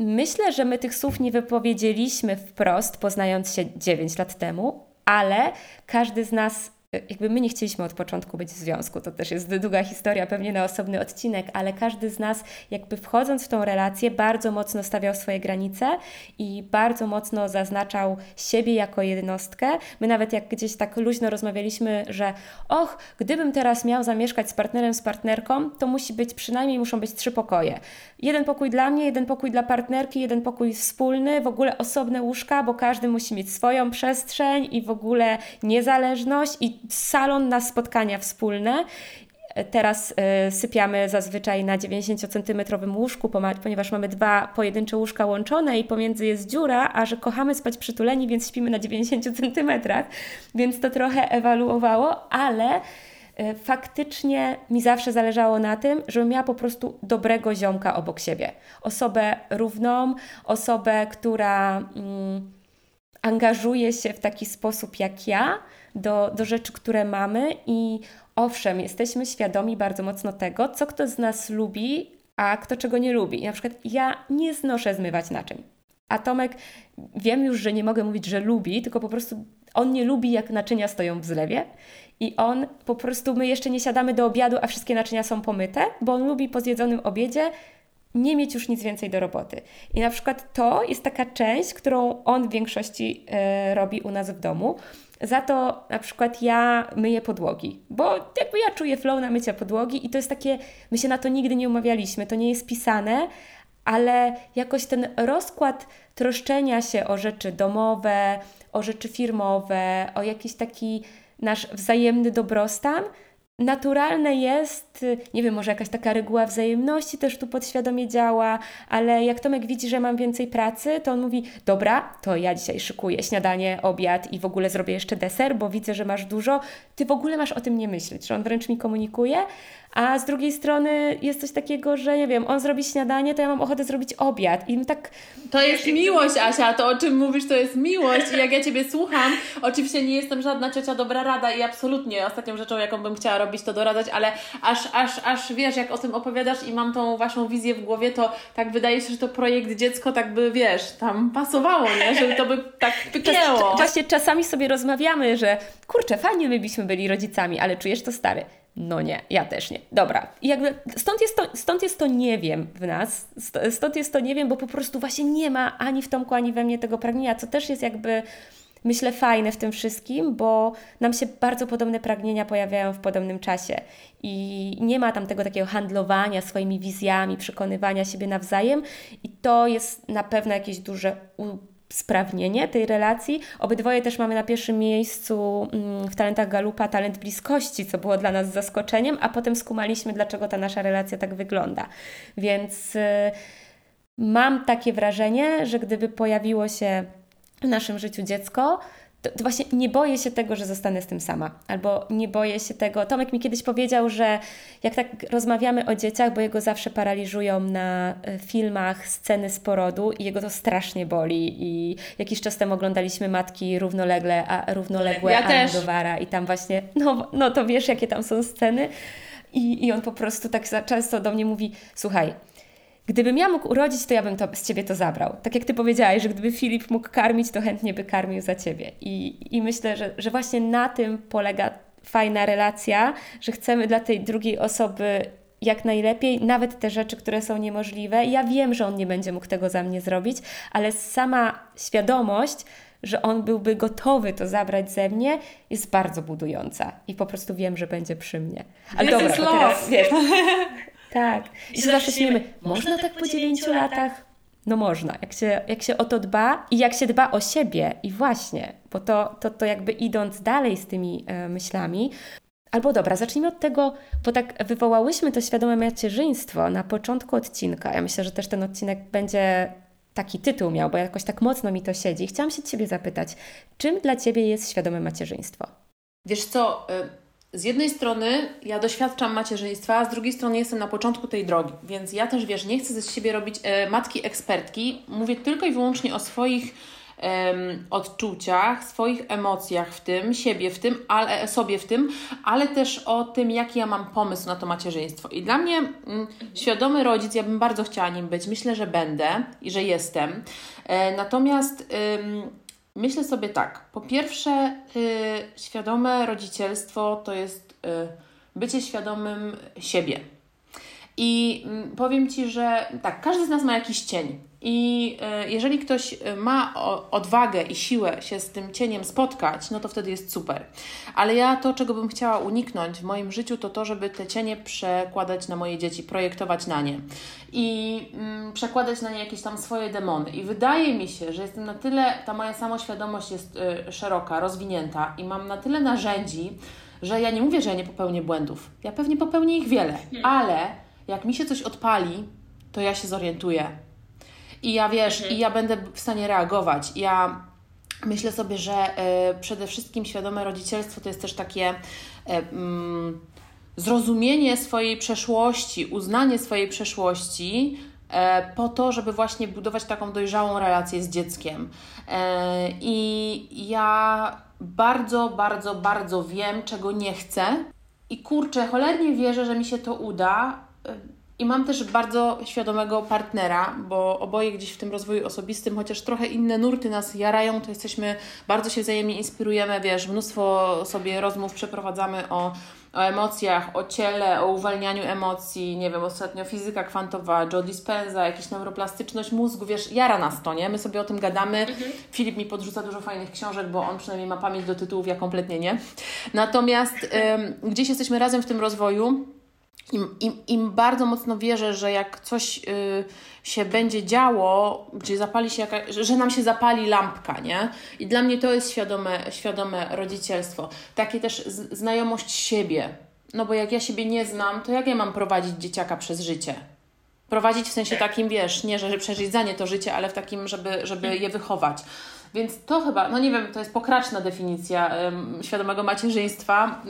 Myślę, że my tych słów nie wypowiedzieliśmy wprost, poznając się 9 lat temu, ale każdy z nas jakby my nie chcieliśmy od początku być w związku, to też jest długa historia, pewnie na osobny odcinek, ale każdy z nas, jakby wchodząc w tą relację, bardzo mocno stawiał swoje granice i bardzo mocno zaznaczał siebie jako jednostkę. My nawet jak gdzieś tak luźno rozmawialiśmy, że och, gdybym teraz miał zamieszkać z partnerem, z partnerką, to musi być przynajmniej muszą być trzy pokoje. Jeden pokój dla mnie, jeden pokój dla partnerki, jeden pokój wspólny, w ogóle osobne łóżka, bo każdy musi mieć swoją przestrzeń i w ogóle niezależność i salon na spotkania wspólne. Teraz y, sypiamy zazwyczaj na 90-centymetrowym łóżku, ponieważ mamy dwa pojedyncze łóżka łączone i pomiędzy jest dziura, a że kochamy spać przytuleni, więc śpimy na 90 centymetrach, więc to trochę ewaluowało, ale y, faktycznie mi zawsze zależało na tym, żebym miała po prostu dobrego ziomka obok siebie. Osobę równą, osobę, która mm, angażuje się w taki sposób jak ja, do, do rzeczy, które mamy i owszem, jesteśmy świadomi bardzo mocno tego, co kto z nas lubi, a kto czego nie lubi. I na przykład ja nie znoszę zmywać naczyń. A Tomek, wiem już, że nie mogę mówić, że lubi, tylko po prostu on nie lubi, jak naczynia stoją w zlewie. I on po prostu, my jeszcze nie siadamy do obiadu, a wszystkie naczynia są pomyte, bo on lubi po zjedzonym obiedzie nie mieć już nic więcej do roboty. I na przykład to jest taka część, którą on w większości y, robi u nas w domu. Za to na przykład ja myję podłogi, bo jakby ja czuję flow na mycie podłogi i to jest takie, my się na to nigdy nie umawialiśmy, to nie jest pisane, ale jakoś ten rozkład troszczenia się o rzeczy domowe, o rzeczy firmowe, o jakiś taki nasz wzajemny dobrostan, naturalne jest, nie wiem, może jakaś taka reguła wzajemności też tu podświadomie działa, ale jak Tomek widzi, że mam więcej pracy, to on mówi: Dobra, to ja dzisiaj szykuję śniadanie, obiad i w ogóle zrobię jeszcze deser, bo widzę, że masz dużo. Ty w ogóle masz o tym nie myśleć, że on wręcz mi komunikuje, a z drugiej strony jest coś takiego, że nie wiem, on zrobi śniadanie, to ja mam ochotę zrobić obiad. I tak. To jest miłość, Asia, to o czym mówisz, to jest miłość. I jak ja Ciebie słucham, oczywiście nie jestem żadna ciocia dobra rada i absolutnie ostatnią rzeczą, jaką bym chciała robić, to doradzać, ale aż, aż, aż wiesz, jak o tym opowiadasz i mam tą Waszą wizję w głowie, to tak wydaje się, że to projekt dziecko tak by, wiesz, tam pasowało, nie? Że to by tak *laughs* pyknęło. Właśnie czasami sobie rozmawiamy, że kurczę, fajnie my byśmy byli rodzicami, ale czujesz to stary. No nie, ja też nie. Dobra. I jakby stąd jest, to, stąd jest to nie wiem w nas, stąd jest to nie wiem, bo po prostu właśnie nie ma ani w Tomku, ani we mnie tego pragnienia, co też jest jakby myślę fajne w tym wszystkim, bo nam się bardzo podobne pragnienia pojawiają w podobnym czasie i nie ma tam tego takiego handlowania swoimi wizjami, przekonywania siebie nawzajem i to jest na pewno jakieś duże usprawnienie tej relacji. Obydwoje też mamy na pierwszym miejscu mm, w talentach Galupa talent bliskości, co było dla nas zaskoczeniem, a potem skumaliśmy, dlaczego ta nasza relacja tak wygląda. Więc y, mam takie wrażenie, że gdyby pojawiło się w naszym życiu dziecko, to, to, właśnie nie boję się tego, że zostanę z tym sama. Albo nie boję się tego. Tomek mi kiedyś powiedział, że jak tak rozmawiamy o dzieciach, bo jego zawsze paraliżują na e, filmach sceny z porodu i jego to strasznie boli. I jakiś czas temu oglądaliśmy matki równolegle, a równoległe ja Almodovara i tam właśnie, no, no to wiesz, jakie tam są sceny. I, I on po prostu tak za często do mnie mówi: Słuchaj, Gdybym ja mógł urodzić, to ja bym to, z ciebie to zabrał. Tak jak ty powiedziałaś, że gdyby Filip mógł karmić, to chętnie by karmił za ciebie. I, i myślę, że, że właśnie na tym polega fajna relacja, że chcemy dla tej drugiej osoby jak najlepiej, nawet te rzeczy, które są niemożliwe. Ja wiem, że on nie będzie mógł tego za mnie zrobić, ale sama świadomość, że on byłby gotowy to zabrać ze mnie, jest bardzo budująca. I po prostu wiem, że będzie przy mnie. Ale This dobra, teraz wiesz, *laughs* Tak. I się zawsze śmiemy, można tak po dziewięciu latach? No można, jak się, jak się o to dba i jak się dba o siebie i właśnie, bo to, to, to jakby idąc dalej z tymi e, myślami, Albo dobra, zacznijmy od tego, bo tak wywołałyśmy to świadome macierzyństwo na początku odcinka. Ja myślę, że też ten odcinek będzie taki tytuł miał, bo jakoś tak mocno mi to siedzi. Chciałam się Ciebie zapytać, czym dla Ciebie jest świadome macierzyństwo? Wiesz co, y, z jednej strony ja doświadczam macierzyństwa, a z drugiej strony jestem na początku tej drogi, więc ja też wiesz, nie chcę ze siebie robić e, matki ekspertki. Mówię tylko i wyłącznie o swoich e, odczuciach, swoich emocjach w tym, siebie w tym, ale sobie w tym, ale też o tym, jaki ja mam pomysł na to macierzyństwo. I dla mnie mm, świadomy rodzic, ja bym bardzo chciała nim być. Myślę, że będę i że jestem. E, natomiast Myślę sobie tak. Po pierwsze, yy, świadome rodzicielstwo to jest yy, bycie świadomym siebie. I yy, powiem Ci, że tak, każdy z nas ma jakiś cień. I y, jeżeli ktoś y, ma odwagę i siłę się z tym cieniem spotkać, no to wtedy jest super. Ale ja to, czego bym chciała uniknąć w moim życiu, to to, żeby te cienie przekładać na moje dzieci, projektować na nie i mm, przekładać na nie jakieś tam swoje demony. I wydaje mi się, że jestem na tyle, ta moja samoświadomość jest y, szeroka, rozwinięta i mam na tyle narzędzi, że ja nie mówię, że ja nie popełnię błędów. Ja pewnie popełnię ich wiele, ale jak mi się coś odpali, to ja się zorientuję i ja wiesz, mhm. i ja będę w stanie reagować. Ja myślę sobie, że y, przede wszystkim świadome rodzicielstwo to jest też takie. Y, y, zrozumienie swojej przeszłości, uznanie swojej przeszłości, e, po to, żeby właśnie budować taką dojrzałą relację z dzieckiem. I ja bardzo, bardzo, bardzo wiem, czego nie chcę. I kurczę, cholernie wierzę, że mi się to uda. I mam też bardzo świadomego partnera, bo oboje gdzieś w tym rozwoju osobistym, chociaż trochę inne nurty nas jarają, to jesteśmy, bardzo się wzajemnie inspirujemy, wiesz, mnóstwo sobie rozmów przeprowadzamy o, o emocjach, o ciele, o uwalnianiu emocji, nie wiem, ostatnio fizyka kwantowa, Joe Dispenza, jakaś neuroplastyczność mózgu, wiesz, jara nas to, nie? My sobie o tym gadamy. Mhm. Filip mi podrzuca dużo fajnych książek, bo on przynajmniej ma pamięć do tytułów, ja kompletnie nie. Natomiast ym, gdzieś jesteśmy razem w tym rozwoju, im, im, im bardzo mocno wierzę, że jak coś y, się będzie działo, gdzie zapali się jakaś, że nam się zapali lampka, nie? I dla mnie to jest świadome, świadome rodzicielstwo. Takie też znajomość siebie. No bo jak ja siebie nie znam, to jak ja mam prowadzić dzieciaka przez życie? Prowadzić w sensie takim, wiesz, nie, że przeżyć za nie to życie, ale w takim, żeby, żeby je wychować. Więc to chyba, no nie wiem, to jest pokraczna definicja świadomego macierzyństwa,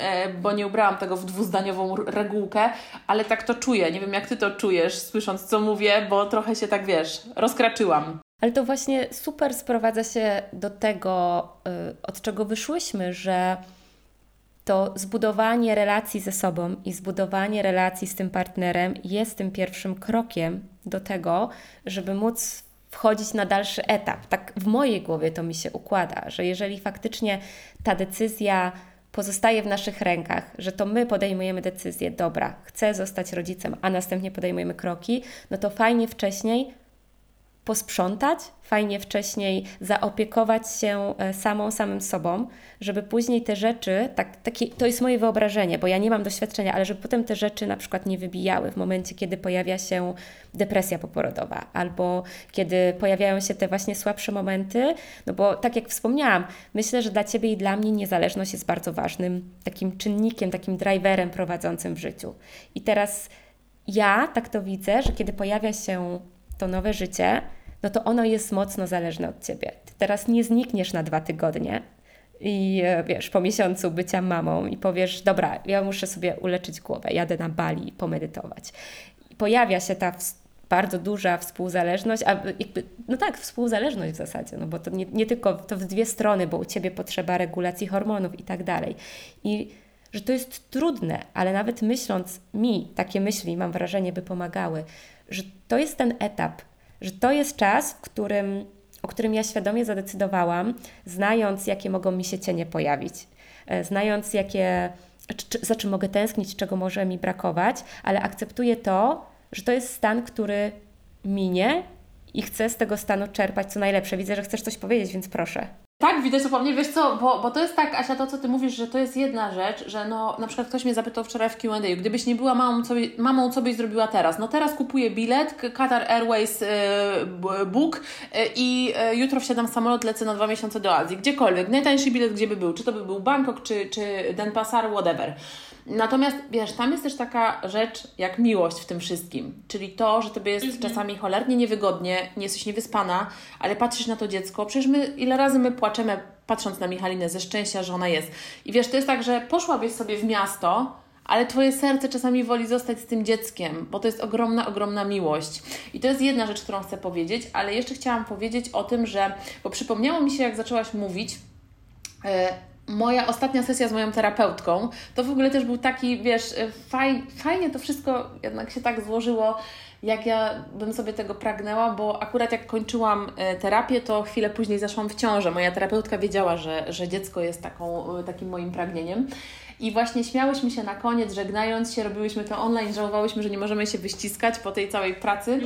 e, bo nie ubrałam tego w dwuzdaniową regułkę, ale tak to czuję. Nie wiem, jak Ty to czujesz, słysząc, co mówię, bo trochę się tak, wiesz, rozkraczyłam. Ale to właśnie super sprowadza się do tego, y, od czego wyszłyśmy, że to zbudowanie relacji ze sobą i zbudowanie relacji z tym partnerem jest tym pierwszym krokiem do tego, żeby móc wchodzić na dalszy etap. Tak w mojej głowie to mi się układa, że jeżeli faktycznie ta decyzja pozostaje w naszych rękach, że to my podejmujemy decyzję, dobra, chcę zostać rodzicem, a następnie podejmujemy kroki, no to fajnie wcześniej posprzątać, fajnie wcześniej zaopiekować się e, samą, samym sobą, żeby później te rzeczy, tak, takie, to jest moje wyobrażenie, bo ja nie mam doświadczenia, ale żeby potem te rzeczy na przykład nie wybijały w momencie, kiedy pojawia się depresja poporodowa albo kiedy pojawiają się te właśnie słabsze momenty, no bo tak jak wspomniałam, myślę, że dla Ciebie i dla mnie niezależność jest bardzo ważnym takim czynnikiem, takim driverem prowadzącym w życiu. I teraz ja tak to widzę, że kiedy pojawia się to nowe życie, no to ono jest mocno zależne od ciebie. Ty teraz nie znikniesz na dwa tygodnie i e, wiesz, po miesiącu bycia mamą i powiesz, dobra, ja muszę sobie uleczyć głowę, jadę na Bali pomedytować. I pojawia się ta bardzo duża współzależność, a jakby, no tak, współzależność w zasadzie, no bo to nie, nie tylko to w dwie strony, bo u Ciebie potrzeba regulacji hormonów i tak dalej. I że to jest trudne, ale nawet myśląc mi, takie myśli, mam wrażenie, by pomagały, że to jest ten etap, że to jest czas, w którym, o którym ja świadomie zadecydowałam, znając, jakie mogą mi się cienie pojawić, e, znając, jakie, za czym mogę tęsknić, czego może mi brakować, ale akceptuję to, że to jest stan, który minie i chcę z tego stanu czerpać co najlepsze. Widzę, że chcesz coś powiedzieć, więc proszę. Tak, widać mnie, wiesz co, bo, bo to jest tak, Asia, to co Ty mówisz, że to jest jedna rzecz, że no, na przykład ktoś mnie zapytał wczoraj w Q&A, gdybyś nie była mamą co, by, mamą, co byś zrobiła teraz? No teraz kupuję bilet, Qatar Airways yy, book yy, i yy, jutro wsiadam w samolot, lecę na dwa miesiące do Azji, gdziekolwiek, najtańszy bilet gdzie by był, czy to by był Bangkok, czy, czy Denpasar, whatever. Natomiast wiesz, tam jest też taka rzecz jak miłość w tym wszystkim, czyli to, że tobie jest mhm. czasami cholernie niewygodnie, nie jesteś niewyspana, ale patrzysz na to dziecko. Przecież my, ile razy my płaczemy patrząc na Michalinę ze szczęścia, że ona jest. I wiesz, to jest tak, że poszłabyś sobie w miasto, ale Twoje serce czasami woli zostać z tym dzieckiem, bo to jest ogromna, ogromna miłość. I to jest jedna rzecz, którą chcę powiedzieć, ale jeszcze chciałam powiedzieć o tym, że, bo przypomniało mi się, jak zaczęłaś mówić, e, moja ostatnia sesja z moją terapeutką, to w ogóle też był taki, wiesz, faj, fajnie to wszystko jednak się tak złożyło, jak ja bym sobie tego pragnęła, bo akurat jak kończyłam e, terapię, to chwilę później zaszłam w ciążę. Moja terapeutka wiedziała, że, że dziecko jest taką, e, takim moim pragnieniem. I właśnie śmiałyśmy się na koniec, żegnając się, robiłyśmy to online, żałowałyśmy, że nie możemy się wyściskać po tej całej pracy.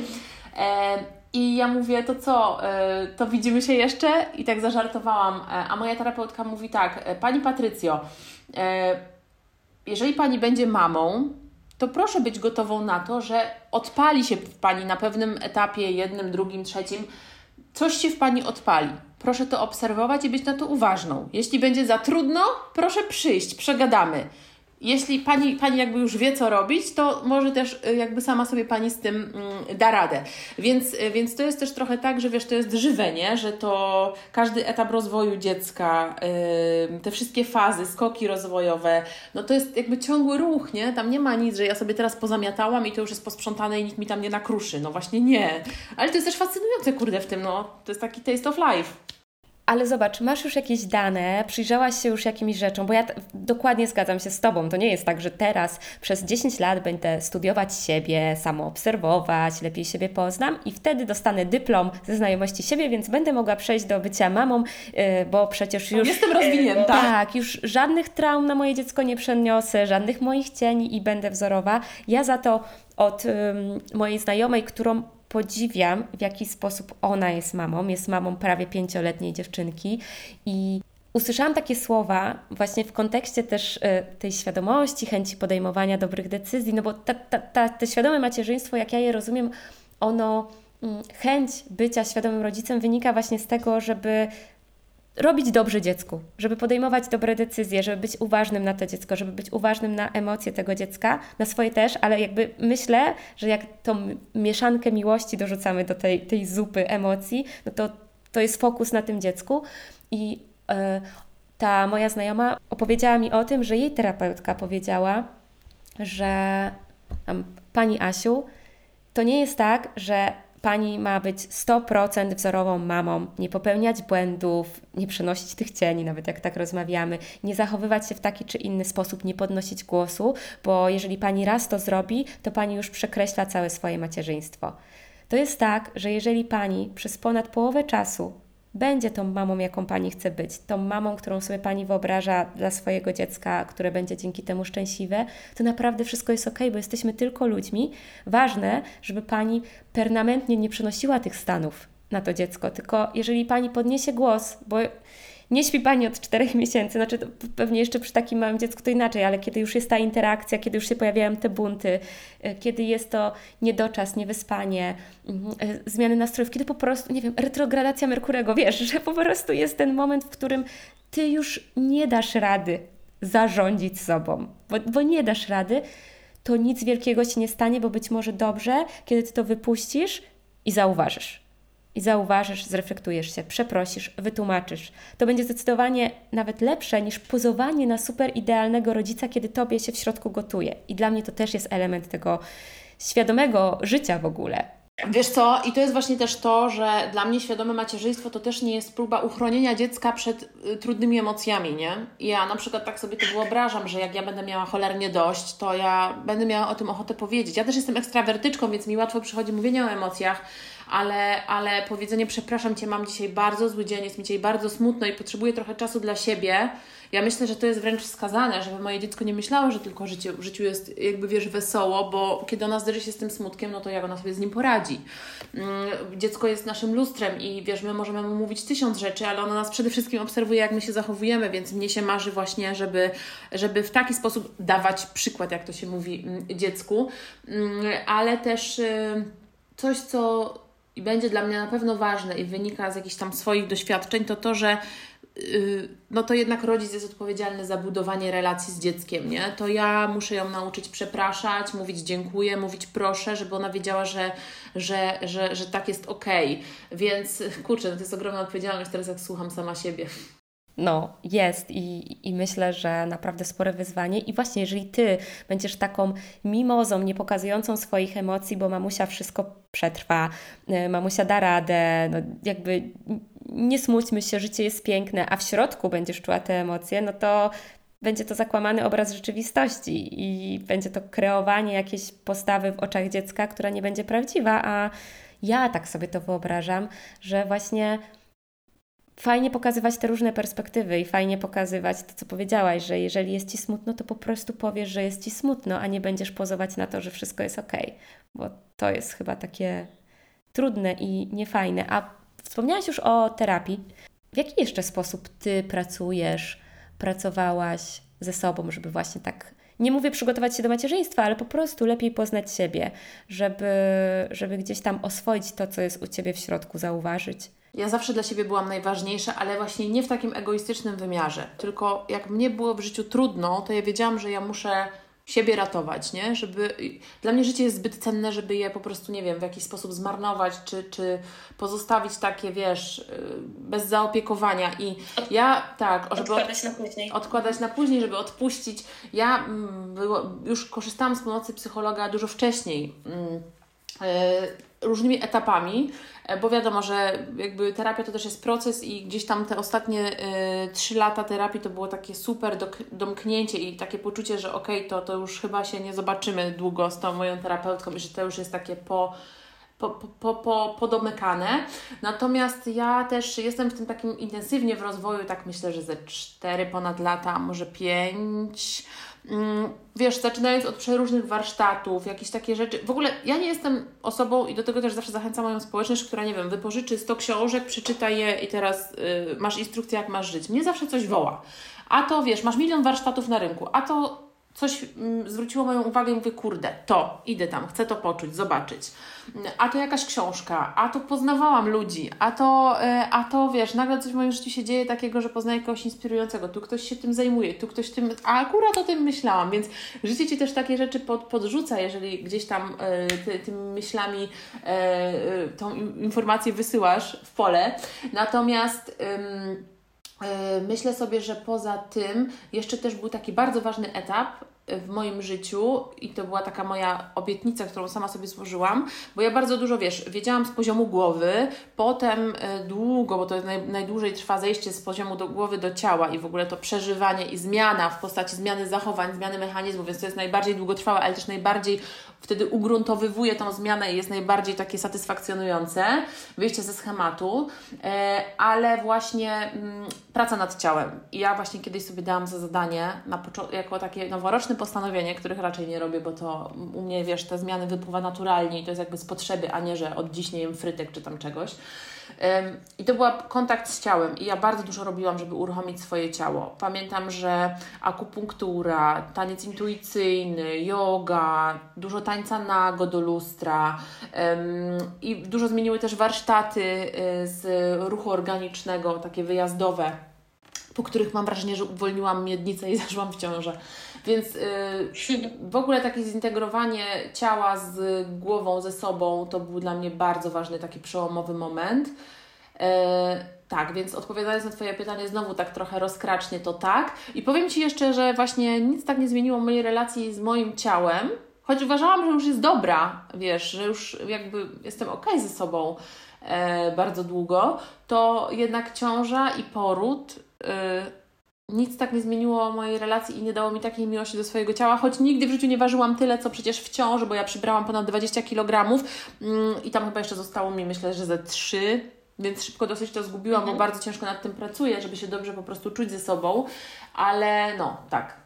E, i ja mówię, to co, e, to widzimy się jeszcze? I tak zażartowałam. E, a moja terapeutka mówi tak, e, Pani Patrycjo, jeżeli Pani będzie mamą, to proszę być gotową na to, że odpali się w Pani na pewnym etapie, jednym, drugim, trzecim, coś się w Pani odpali. Proszę to obserwować i być na to uważną. Jeśli będzie za trudno, proszę przyjść, przegadamy jeśli pani, pani jakby już wie, co robić, to może też y, jakby sama sobie pani z tym mm, da radę. Więc, y, więc to jest też trochę tak, że wiesz, to jest żywienie, że to każdy etap rozwoju dziecka, te wszystkie fazy, skoki rozwojowe, no to jest jakby ciągły ruch, nie? Tam nie ma nic, że ja sobie teraz pozamiatałam i to już jest posprzątane i nikt mi tam nie nakruszy. No właśnie nie. Ale to jest też fascynujące, kurde, w tym, no. To jest taki taste of life. Ale zobacz, masz już jakieś dane, przyjrzałaś się już jakimś rzeczom, bo ja dokładnie zgadzam się z Tobą. To nie jest tak, że teraz przez 10 lat będę studiować siebie, samoobserwować, lepiej siebie poznam i wtedy dostanę dyplom ze znajomości siebie, więc będę mogła przejść do bycia mamą, yy, bo przecież już. Jestem rozwinięta. Tak, już żadnych traum na moje dziecko nie przeniosę, żadnych moich cieni i będę wzorowa. Ja za to od yy, mojej znajomej, którą podziwiam, w jaki sposób ona jest mamą. Jest mamą prawie pięcioletniej dziewczynki i usłyszałam takie słowa właśnie w kontekście też y, tej świadomości, chęci podejmowania dobrych decyzji, no bo ta, ta, ta, te świadome macierzyństwo, jak ja je rozumiem, ono mm, chęć bycia świadomym rodzicem wynika właśnie z tego, żeby robić dobrze dziecku, żeby podejmować dobre decyzje, żeby być uważnym na to dziecko, żeby być uważnym na emocje tego dziecka, na swoje też, ale jakby myślę, że jak tą mieszankę miłości dorzucamy do tej, tej zupy emocji, no to to jest fokus na tym dziecku. I yy, ta moja znajoma opowiedziała mi o tym, że jej terapeutka powiedziała, że Pani Asiu, to nie jest tak, że pani ma być 100% wzorową mamą, nie popełniać błędów, nie przenosić tych cieni, nawet jak tak rozmawiamy, nie zachowywać się w taki czy inny sposób, nie podnosić głosu, bo jeżeli pani raz to zrobi, to pani już przekreśla całe swoje macierzyństwo. To jest tak, że jeżeli pani przez ponad połowę czasu będzie tą mamą, jaką pani chce być, tą mamą, którą sobie pani wyobraża dla swojego dziecka, które będzie dzięki temu szczęśliwe, to naprawdę wszystko jest ok, bo jesteśmy tylko ludźmi. Ważne, żeby pani permanentnie nie przenosiła tych stanów na to dziecko, tylko jeżeli pani podniesie głos, bo nie śpi Pani od czterech miesięcy, znaczy pewnie jeszcze przy takim małym dziecku to inaczej, ale kiedy już jest ta interakcja, kiedy już się pojawiają te bunty, e, kiedy jest to niedoczas, niewyspanie, mhm, e, zmiany nastrojów, kiedy po prostu, nie wiem, retrogradacja Merkurego, *laughs* wiesz, że po prostu jest ten moment, w którym Ty już nie dasz rady zarządzić sobą, bo, bo nie dasz rady, to nic wielkiego się nie stanie, bo być może dobrze, kiedy Ty to wypuścisz i zauważysz i zauważysz, zreflektujesz się, przeprosisz, wytłumaczysz. To będzie zdecydowanie nawet lepsze niż pozowanie na super idealnego rodzica, kiedy tobie się w środku gotuje. I dla mnie to też jest element tego świadomego życia w ogóle. Wiesz co, i to jest właśnie też to, że dla mnie świadome macierzyństwo to też nie jest próba uchronienia dziecka przed y, trudnymi emocjami, nie? Ja na przykład tak sobie to wyobrażam, że jak ja będę miała cholernie dość, to ja będę miała o tym ochotę powiedzieć. Ja też jestem ekstrawertyczką, więc mi łatwo przychodzi mówienie o emocjach, ale, ale powiedzenie przepraszam Cię, mam dzisiaj bardzo zły dzień, jest mi dzisiaj bardzo smutno i potrzebuję trochę czasu dla siebie. Ja myślę, że to jest wręcz wskazane, żeby moje dziecko nie myślało, że tylko życie, w życiu jest jakby, wiesz, wesoło, bo kiedy ona zderzy się z tym smutkiem, no to jak ona sobie z nim poradzi. Mm, dziecko jest naszym lustrem i wiesz, my możemy mu mówić tysiąc rzeczy, ale ono nas przede wszystkim obserwuje, jak my się zachowujemy, więc mnie się marzy właśnie, żeby, żeby w taki sposób dawać przykład, jak to się mówi, mm, dziecku, mm, ale też y, coś, co i będzie dla mnie na pewno ważne i wynika z jakichś tam swoich doświadczeń, to to, że yy, no to jednak rodzic jest odpowiedzialny za budowanie relacji z dzieckiem, nie? To ja muszę ją nauczyć przepraszać, mówić dziękuję, mówić proszę, żeby ona wiedziała, że, że, że, że tak jest okej. Okay. Więc kurczę, no to jest ogromna odpowiedzialność teraz, jak słucham sama siebie. No, jest i, i myślę, że naprawdę spore wyzwanie. I właśnie, jeżeli ty będziesz taką mimozą, nie pokazującą swoich emocji, bo mamusia wszystko przetrwa, e, mamusia da radę, no jakby nie smućmy się, życie jest piękne, a w środku będziesz czuła te emocje, no to będzie to zakłamany obraz rzeczywistości i będzie to kreowanie jakiejś postawy w oczach dziecka, która nie będzie prawdziwa, a ja tak sobie to wyobrażam, że właśnie fajnie pokazywać te różne perspektywy i fajnie pokazywać to, co powiedziałaś, że jeżeli jest ci smutno, to po prostu powiesz, że jest ci smutno, a nie będziesz pozować na to, że wszystko jest ok, bo to jest chyba takie trudne i niefajne. A wspomniałaś już o terapii. W jaki jeszcze sposób ty pracujesz, pracowałaś ze sobą, żeby właśnie tak nie mówię przygotować się do macierzyństwa, ale po prostu lepiej poznać siebie, żeby, żeby gdzieś tam oswoić to, co jest u ciebie w środku, zauważyć. Ja zawsze dla siebie byłam najważniejsza, ale właśnie nie w takim egoistycznym wymiarze. Tylko jak mnie było w życiu trudno, to ja wiedziałam, że ja muszę siebie ratować, nie? Żeby... Dla mnie życie jest zbyt cenne, żeby je po prostu, nie wiem, w jakiś sposób zmarnować, czy, czy pozostawić takie, wiesz, y, bez zaopiekowania. I ja, tak, żeby odkładać od... na później. Odkładać na później, żeby odpuścić. Ja mm, było, już korzystałam z pomocy psychologa dużo wcześniej. Yy, różnymi etapami, e, bo wiadomo, że jakby terapia to też jest proces i gdzieś tam te ostatnie y, trzy lata terapii to było takie super domknięcie i takie poczucie, że okej, okay, to, to już chyba się nie zobaczymy długo z tą moją terapeutką i że to już jest takie po po, po, po, podomykane. Natomiast ja też jestem w tym takim intensywnie w rozwoju, tak myślę, że ze cztery ponad lata, może pięć Mm, wiesz, zaczynając od przeróżnych warsztatów, jakieś takie rzeczy. W ogóle ja nie jestem osobą i do tego też zawsze zachęcam moją społeczność, która, nie wiem, wypożyczy 100 książek, przeczyta je i teraz y, masz instrukcję, jak masz żyć. Mnie zawsze coś woła. A to, wiesz, masz milion warsztatów na rynku, a to coś mm, zwróciło moją uwagę i mówię, kurde, to, idę tam, chcę to poczuć, zobaczyć. A to jakaś książka, a to poznawałam ludzi, a to, e, a to wiesz, nagle coś w moim życiu się dzieje takiego, że poznaję kogoś inspirującego, tu ktoś się tym zajmuje, tu ktoś tym, a akurat o tym myślałam, więc życie Ci też takie rzeczy pod, podrzuca, jeżeli gdzieś tam e, ty, tymi myślami e, tą informację wysyłasz w pole. Natomiast... Myślę sobie, że poza tym jeszcze też był taki bardzo ważny etap, w moim życiu i to była taka moja obietnica, którą sama sobie złożyłam, bo ja bardzo dużo, wiesz, wiedziałam z poziomu głowy, potem e, długo, bo to jest naj, najdłużej trwa zejście z poziomu do głowy do ciała i w ogóle to przeżywanie i zmiana w postaci zmiany zachowań, zmiany mechanizmów, więc to jest najbardziej długotrwałe, ale też najbardziej wtedy ugruntowywuje tą zmianę i jest najbardziej takie satysfakcjonujące, wyjście ze schematu, e, ale właśnie mm, praca nad ciałem. I ja właśnie kiedyś sobie dałam za zadanie, na jako takie noworoczne postanowienie, których raczej nie robię, bo to u mnie, wiesz, te zmiany wypływa naturalnie i to jest jakby z potrzeby, a nie, że od dziś nie jem frytek czy tam czegoś. I to był kontakt z ciałem i ja bardzo dużo robiłam, żeby uruchomić swoje ciało. Pamiętam, że akupunktura, taniec intuicyjny, yoga, dużo tańca nago do lustra i dużo zmieniły też warsztaty y, z ruchu organicznego, takie wyjazdowe, po których mam wrażenie, że uwolniłam miednicę i *laughs* zaszłam w ciążę. Więc yy, w ogóle takie zintegrowanie ciała z głową, ze sobą, to był dla mnie bardzo ważny, taki przełomowy moment. Yy, tak, więc odpowiadając na Twoje pytanie, znowu tak trochę rozkracznie to tak. I powiem Ci jeszcze, że właśnie nic tak nie zmieniło mojej relacji z moim ciałem, choć uważałam, że już jest dobra, wiesz, że już jakby jestem ok ze sobą e, bardzo długo, to jednak ciąża i poród. E, nic tak nie zmieniło mojej relacji i nie dało mi takiej miłości do swojego ciała, choć nigdy w życiu nie ważyłam tyle, co przecież w ciąży, bo ja przybrałam ponad 20 kg mm, i tam chyba jeszcze zostało mi, myślę, że ze 3, więc szybko dosyć to zgubiłam, mhm. bo bardzo ciężko nad tym pracuję, żeby się dobrze po prostu czuć ze sobą, ale no, tak.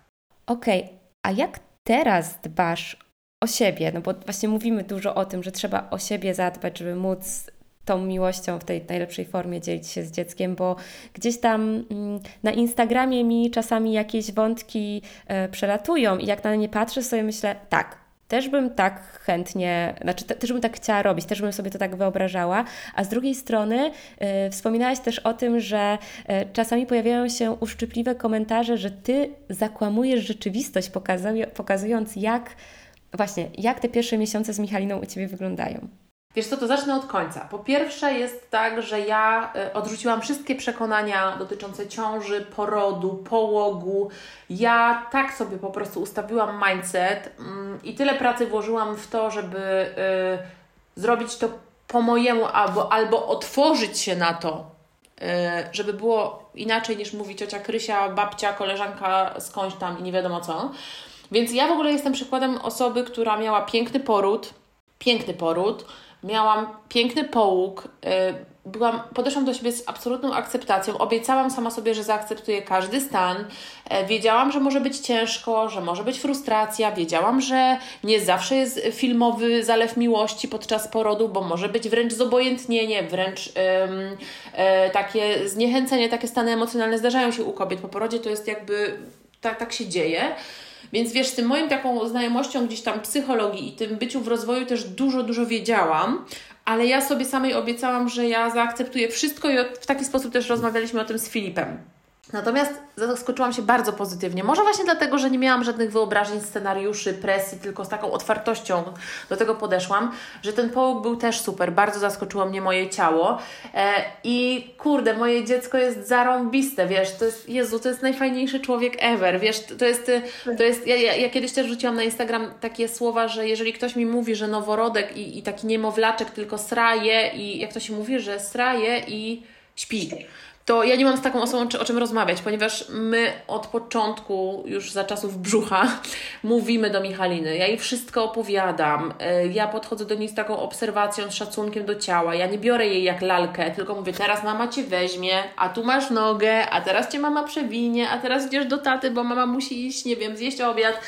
Okej, okay. a jak teraz dbasz o siebie? No bo właśnie mówimy dużo o tym, że trzeba o siebie zadbać, żeby móc tą miłością w tej najlepszej formie dzielić się z dzieckiem, bo gdzieś tam mm, na Instagramie mi czasami jakieś wątki e, przelatują i jak na nie patrzę, sobie myślę, tak, też bym tak chętnie, znaczy te, też bym tak chciała robić, też bym sobie to tak wyobrażała, a z drugiej strony y, wspominałaś też o tym, że y, czasami pojawiają się uszczypliwe komentarze, że ty zakłamujesz rzeczywistość, pokazując jak właśnie, jak te pierwsze miesiące z Michaliną u Ciebie wyglądają. Wiesz co, to zacznę od końca. Po pierwsze jest tak, że ja e, odrzuciłam wszystkie przekonania dotyczące ciąży, porodu, połogu. Ja tak sobie po prostu ustawiłam mindset mm, i tyle pracy włożyłam w to, żeby y, zrobić to po mojemu albo, albo otworzyć się na to, y, żeby było inaczej niż mówi ciocia Krysia, babcia, koleżanka skądś tam i nie wiadomo co. Więc ja w ogóle jestem przykładem osoby, która miała piękny poród, piękny poród, miałam piękny połóg, y, byłam, podeszłam do siebie z absolutną akceptacją, obiecałam sama sobie, że zaakceptuję każdy stan, e, wiedziałam, że może być ciężko, że może być frustracja, wiedziałam, że nie zawsze jest filmowy zalew miłości podczas porodu, bo może być wręcz zobojętnienie, wręcz ym, e, takie zniechęcenie, takie stany emocjonalne zdarzają się u kobiet. Po porodzie, to jest jakby, tak, tak się dzieje. Więc wiesz, z tym moim taką znajomością gdzieś tam psychologii i tym byciu w rozwoju też dużo, dużo wiedziałam, ale ja sobie samej obiecałam, że ja zaakceptuję wszystko i w taki sposób też rozmawialiśmy o tym z Filipem. Natomiast zaskoczyłam się bardzo pozytywnie. Może właśnie dlatego, że nie miałam żadnych wyobrażeń, scenariuszy, presji, tylko z taką otwartością do tego podeszłam, że ten połóg był też super. Bardzo zaskoczyło mnie moje ciało. E, I kurde, moje dziecko jest zarąbiste, wiesz, to jest, Jezu, to jest najfajniejszy człowiek ever, wiesz, to jest, to jest ja, ja, ja kiedyś też rzuciłam na Instagram takie słowa, że jeżeli ktoś mi mówi, że noworodek i, i taki niemowlaczek tylko sraje i jak to się mówi, że sraje i śpi to ja nie mam z taką osobą o czym rozmawiać, ponieważ my od początku, już za czasów brzucha, *laughs* mówimy do Michaliny. Ja jej wszystko opowiadam. E, ja podchodzę do niej z taką obserwacją, z szacunkiem do ciała. Ja nie biorę jej jak lalkę, tylko mówię, teraz mama cię weźmie, a tu masz nogę, a teraz cię mama przewinie, a teraz idziesz do taty, bo mama musi iść, nie wiem, zjeść obiad.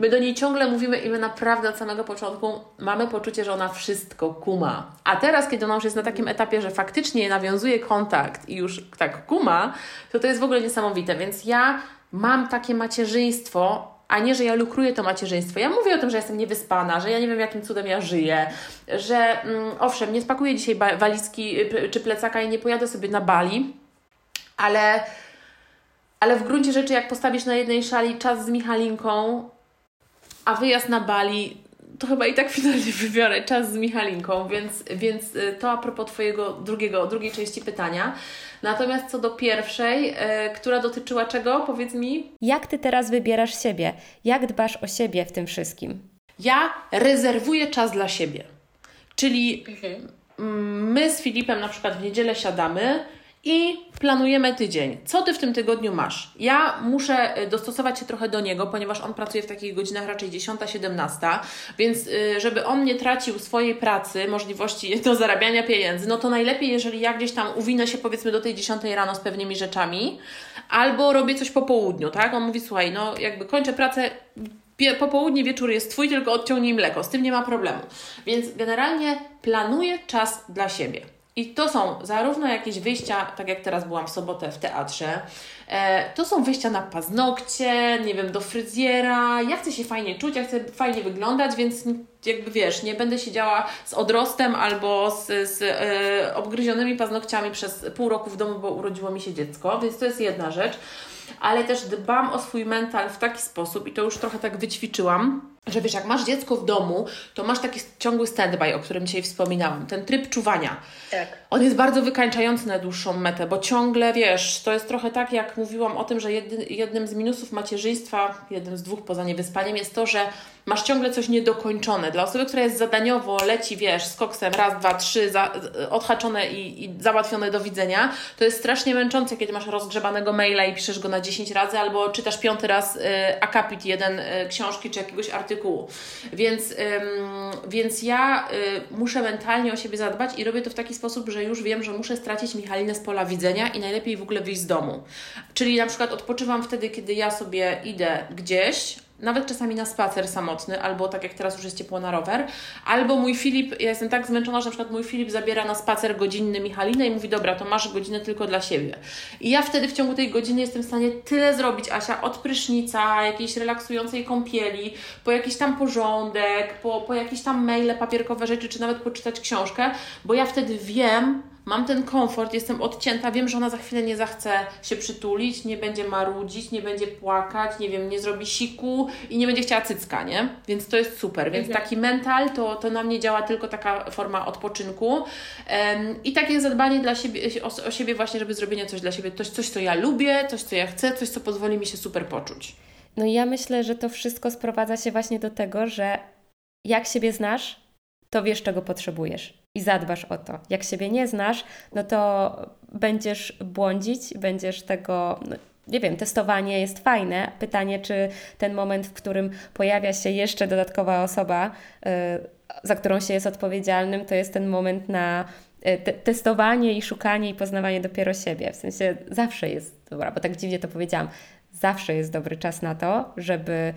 My do niej ciągle mówimy i my naprawdę od samego początku mamy poczucie, że ona wszystko kuma. A teraz, kiedy ona już jest na takim etapie, że faktycznie nawiązuje kontakt i już tak kuma, to to jest w ogóle niesamowite. Więc ja mam takie macierzyństwo, a nie, że ja lukruję to macierzyństwo. Ja mówię o tym, że jestem niewyspana, że ja nie wiem, jakim cudem ja żyję, że mm, owszem, nie spakuję dzisiaj walizki y, czy plecaka i nie pojadę sobie na Bali, ale, ale w gruncie rzeczy, jak postawisz na jednej szali czas z Michalinką, a wyjazd na Bali to chyba i tak finalnie *laughs* wybiorę czas z Michalinką, więc, więc y, to a propos Twojego drugiego, drugiej części pytania. Natomiast co do pierwszej, e, która dotyczyła czego, powiedz mi? Jak Ty teraz wybierasz siebie? Jak dbasz o siebie w tym wszystkim? Ja rezerwuję czas dla siebie. Czyli mhm. my z Filipem na przykład w niedzielę siadamy i planujemy tydzień. Co ty w tym tygodniu masz? Ja muszę y, dostosować się trochę do niego, ponieważ on pracuje w takich godzinach raczej 10-17, więc y, żeby on nie tracił swojej pracy, możliwości *laughs* do zarabiania pieniędzy, no to najlepiej, jeżeli ja gdzieś tam uwinę się powiedzmy do tej 10 rano z pewnymi rzeczami, albo robię coś po południu, tak? On mówi, słuchaj, no jakby kończę pracę, popołudnie, wieczór jest Twój, tylko odciągnij mleko, z tym nie ma problemu. Więc generalnie planuję czas dla siebie. I to są zarówno jakieś wyjścia, tak jak teraz byłam w sobotę w teatrze, e, to są wyjścia na paznokcie, nie wiem, do fryzjera. Ja chcę się fajnie czuć, ja chcę fajnie wyglądać, więc jakby wiesz, nie będę siedziała z odrostem albo z, z e, obgryzionymi paznokciami przez pół roku w domu, bo urodziło mi się dziecko, więc to jest jedna rzecz. Ale też dbam o swój mental w taki sposób, i to już trochę tak wyćwiczyłam, że wiesz, jak masz dziecko w domu, to masz taki ciągły standby, o którym dzisiaj wspominałam, ten tryb czuwania. Tak. On jest bardzo wykańczający na dłuższą metę, bo ciągle, wiesz, to jest trochę tak, jak mówiłam o tym, że jedy, jednym z minusów macierzyństwa, jednym z dwóch poza niewyspaniem, jest to, że masz ciągle coś niedokończone. Dla osoby, która jest zadaniowo, leci, wiesz, z koksem raz, dwa, trzy, za, odhaczone i, i załatwione do widzenia, to jest strasznie męczące, kiedy masz rozgrzebanego maila i piszesz go na 10 razy, albo czytasz piąty raz y, akapit jeden y, książki czy jakiegoś artykułu. Więc, ym, więc ja y, muszę mentalnie o siebie zadbać i robię to w taki sposób, że już wiem, że muszę stracić Michalinę z pola widzenia i najlepiej w ogóle wyjść z domu. Czyli na przykład odpoczywam wtedy, kiedy ja sobie idę gdzieś, nawet czasami na spacer samotny, albo tak jak teraz już jest ciepło na rower, albo mój Filip, ja jestem tak zmęczona, że na przykład mój Filip zabiera na spacer godzinny Michalinę i mówi, dobra, to masz godzinę tylko dla siebie. I ja wtedy w ciągu tej godziny jestem w stanie tyle zrobić, Asia, od prysznica, jakiejś relaksującej kąpieli, po jakiś tam porządek, po, po jakieś tam maile, papierkowe rzeczy, czy nawet poczytać książkę, bo ja wtedy wiem, mam ten komfort, jestem odcięta, wiem, że ona za chwilę nie zachce się przytulić, nie będzie marudzić, nie będzie płakać, nie wiem, nie zrobi siku i nie będzie chciała cycka, nie? Więc to jest super. Więc mhm. taki mental to, to na mnie działa tylko taka forma odpoczynku um, i takie zadbanie dla siebie, o, o siebie właśnie, żeby zrobienie coś dla siebie, coś, coś, co ja lubię, coś, co ja chcę, coś, co pozwoli mi się super poczuć. No i ja myślę, że to wszystko sprowadza się właśnie do tego, że jak siebie znasz, to wiesz, czego potrzebujesz i zadbasz o to. Jak siebie nie znasz, no to będziesz błądzić, będziesz tego. No, nie wiem, testowanie jest fajne. Pytanie, czy ten moment, w którym pojawia się jeszcze dodatkowa osoba, yy, za którą się jest odpowiedzialnym, to jest ten moment na y, te testowanie i szukanie i poznawanie dopiero siebie. W sensie zawsze jest, dobra, bo tak dziwnie to powiedziałam, zawsze jest dobry czas na to, żeby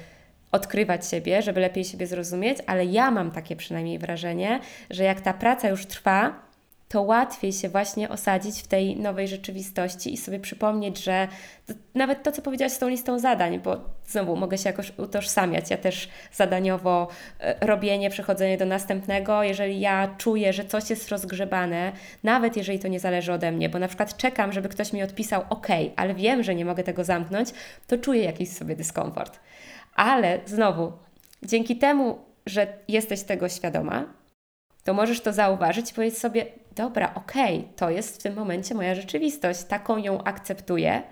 odkrywać siebie, żeby lepiej siebie zrozumieć, ale ja mam takie przynajmniej wrażenie, że jak ta praca już trwa, to łatwiej się właśnie osadzić w tej nowej rzeczywistości i sobie przypomnieć, że to, nawet to, co powiedziałaś z tą listą zadań, bo znowu mogę się jakoś utożsamiać. Ja też zadaniowo e, robienie, przechodzenie do następnego, jeżeli ja czuję, że coś jest rozgrzebane, nawet jeżeli to nie zależy ode mnie, bo na przykład czekam, żeby ktoś mi odpisał OK, ale wiem, że nie mogę tego zamknąć, to czuję jakiś sobie dyskomfort. Ale znowu, dzięki temu, że jesteś tego świadoma, to możesz to zauważyć i powiedzieć sobie: Dobra, okej, okay, to jest w tym momencie moja rzeczywistość, taką ją akceptuję.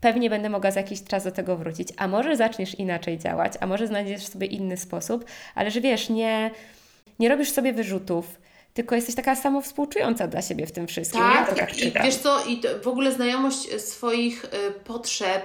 Pewnie będę mogła za jakiś czas do tego wrócić, a może zaczniesz inaczej działać, a może znajdziesz sobie inny sposób, ale że wiesz, nie, nie robisz sobie wyrzutów, tylko jesteś taka samo współczująca dla siebie w tym wszystkim. Tak, ja tak i, wiesz co, i w ogóle znajomość swoich y, potrzeb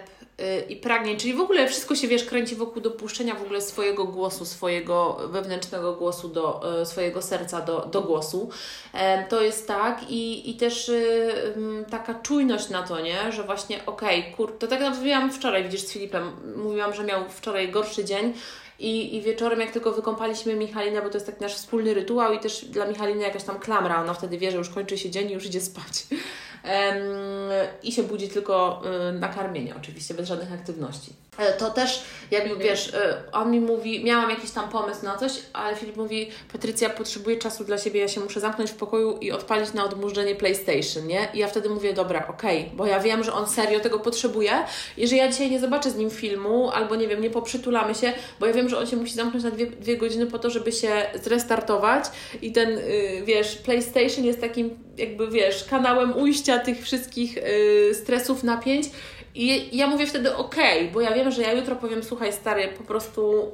i pragnień, czyli w ogóle wszystko się, wiesz, kręci wokół dopuszczenia w ogóle swojego głosu, swojego wewnętrznego głosu, do, e, swojego serca do, do głosu. E, to jest tak i, i też y, taka czujność na to, nie, że właśnie okej, okay, to tak jak mówiłam wczoraj, widzisz, z Filipem, mówiłam, że miał wczoraj gorszy dzień, i, I wieczorem, jak tylko wykąpaliśmy Michalinę, bo to jest taki nasz wspólny rytuał i też dla Michaliny jakaś tam klamra, ona wtedy wie, że już kończy się dzień i już idzie spać. *laughs* i się budzi tylko y, na karmienie, oczywiście, bez żadnych aktywności. E, to też, jakby wiesz, e, on mi mówi, miałam jakiś tam pomysł na coś, ale Filip mówi, Patrycja, potrzebuje czasu dla siebie, ja się muszę zamknąć w pokoju i odpalić na odmurzenie PlayStation, nie? I ja wtedy mówię, dobra, okej, okay, bo ja wiem, że on serio tego potrzebuje i że ja dzisiaj nie zobaczę z nim filmu, albo nie wiem, nie poprzytulamy się, bo ja wiem, że on się musi zamknąć na dwie, dwie godziny po to, żeby się zrestartować i ten, yy, wiesz, PlayStation jest takim, jakby, wiesz, kanałem ujścia tych wszystkich yy, stresów, napięć, i ja mówię wtedy okej, okay, bo ja wiem, że ja jutro powiem, słuchaj stary, po prostu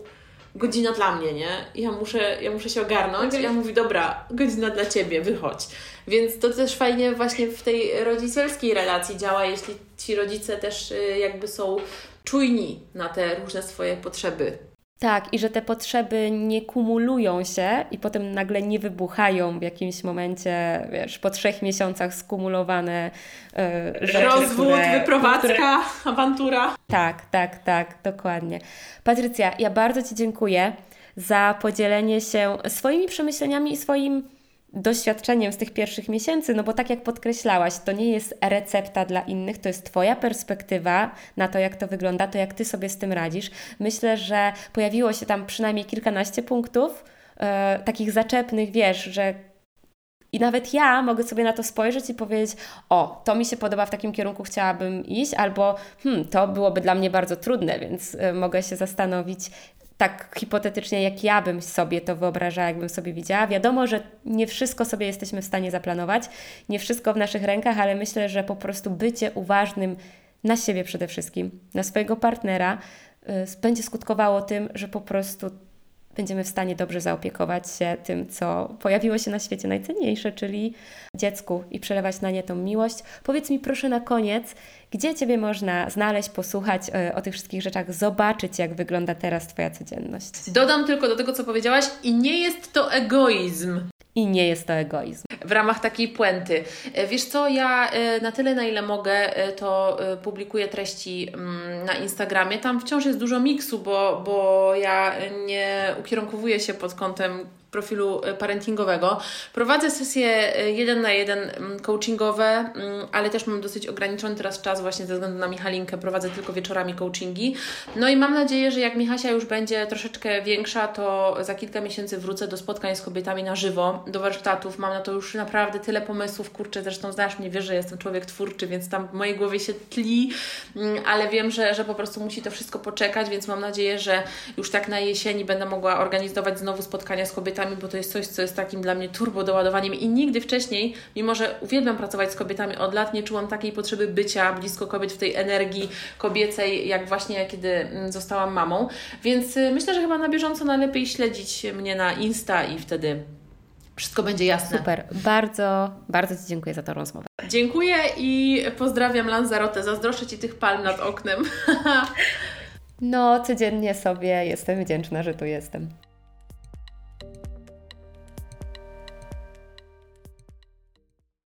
godzina dla mnie, nie? Ja muszę, ja muszę się ogarnąć. Ja mówię, dobra, godzina dla Ciebie, wychodź. Więc to też fajnie właśnie w tej rodzicielskiej relacji działa, jeśli ci rodzice też y, jakby są czujni na te różne swoje potrzeby. Tak, i że te potrzeby nie kumulują się i potem nagle nie wybuchają w jakimś momencie, wiesz, po trzech miesiącach skumulowane yy, rzeczy. Rozwód, które, wyprowadzka, które... awantura. Tak, tak, tak, dokładnie. Patrycja, ja bardzo Ci dziękuję za podzielenie się swoimi przemyśleniami i swoim doświadczeniem z tych pierwszych miesięcy, no bo tak jak podkreślałaś, to nie jest recepta dla innych, to jest Twoja perspektywa na to, jak to wygląda, to jak Ty sobie z tym radzisz. Myślę, że pojawiło się tam przynajmniej kilkanaście punktów, e, takich zaczepnych, wiesz, że i nawet ja mogę sobie na to spojrzeć i powiedzieć: O, to mi się podoba, w takim kierunku chciałabym iść, albo hmm, to byłoby dla mnie bardzo trudne, więc y, mogę się zastanowić, tak hipotetycznie, jak ja bym sobie to wyobrażała, jakbym sobie widziała. Wiadomo, że nie wszystko sobie jesteśmy w stanie zaplanować, nie wszystko w naszych rękach, ale myślę, że po prostu bycie uważnym na siebie przede wszystkim, na swojego partnera, y, będzie skutkowało tym, że po prostu będziemy w stanie dobrze zaopiekować się tym, co pojawiło się na świecie najcenniejsze, czyli dziecku i przelewać na nie tą miłość. Powiedz mi proszę na koniec, gdzie Ciebie można znaleźć, posłuchać e, o tych wszystkich rzeczach, zobaczyć, jak wygląda teraz Twoja codzienność. Dodam tylko do tego, co powiedziałaś, i nie jest to egoizm. I nie jest to egoizm. W ramach takiej puenty. E, wiesz co, ja e, na tyle, na ile mogę, to publikuję treści mm, na Instagramie. Tam wciąż jest dużo miksu, bo, bo ja nie ukierunkowuję się pod kątem profilu e, parentingowego. Prowadzę sesje e, jeden na jeden mm, coachingowe, mm, ale też mam dosyć ograniczony teraz czas właśnie ze względu na Michalinkę. Prowadzę tylko wieczorami coachingi. No i mam nadzieję, że jak Michasia już będzie troszeczkę większa, to za kilka miesięcy wrócę do spotkań z kobietami na żywo, do warsztatów. Mam na to już naprawdę tyle pomysłów. Kurczę, zresztą znasz mnie, wiesz, że jestem człowiek twórczy, więc tam w mojej głowie się tli, mm, ale wiem, że, że po prostu musi to wszystko poczekać, więc mam nadzieję, że już tak na jesieni będę mogła organizować znowu spotkania z kobietami kobietami, bo to jest coś, co jest takim dla mnie turbo doładowaniem i nigdy wcześniej, mimo że uwielbiam pracować z kobietami od lat, nie czułam takiej potrzeby bycia blisko kobiet w tej energii kobiecej, jak właśnie kiedy mm, zostałam mamą. Więc y, myślę, że chyba na bieżąco najlepiej śledzić mnie na Insta i wtedy wszystko będzie jasne. Super. Bardzo, bardzo Ci dziękuję za tę rozmowę. Dziękuję i pozdrawiam Lanzarotę. Zazdroszczę Ci tych palm nad oknem. *laughs* no, codziennie sobie jestem wdzięczna, że tu jestem.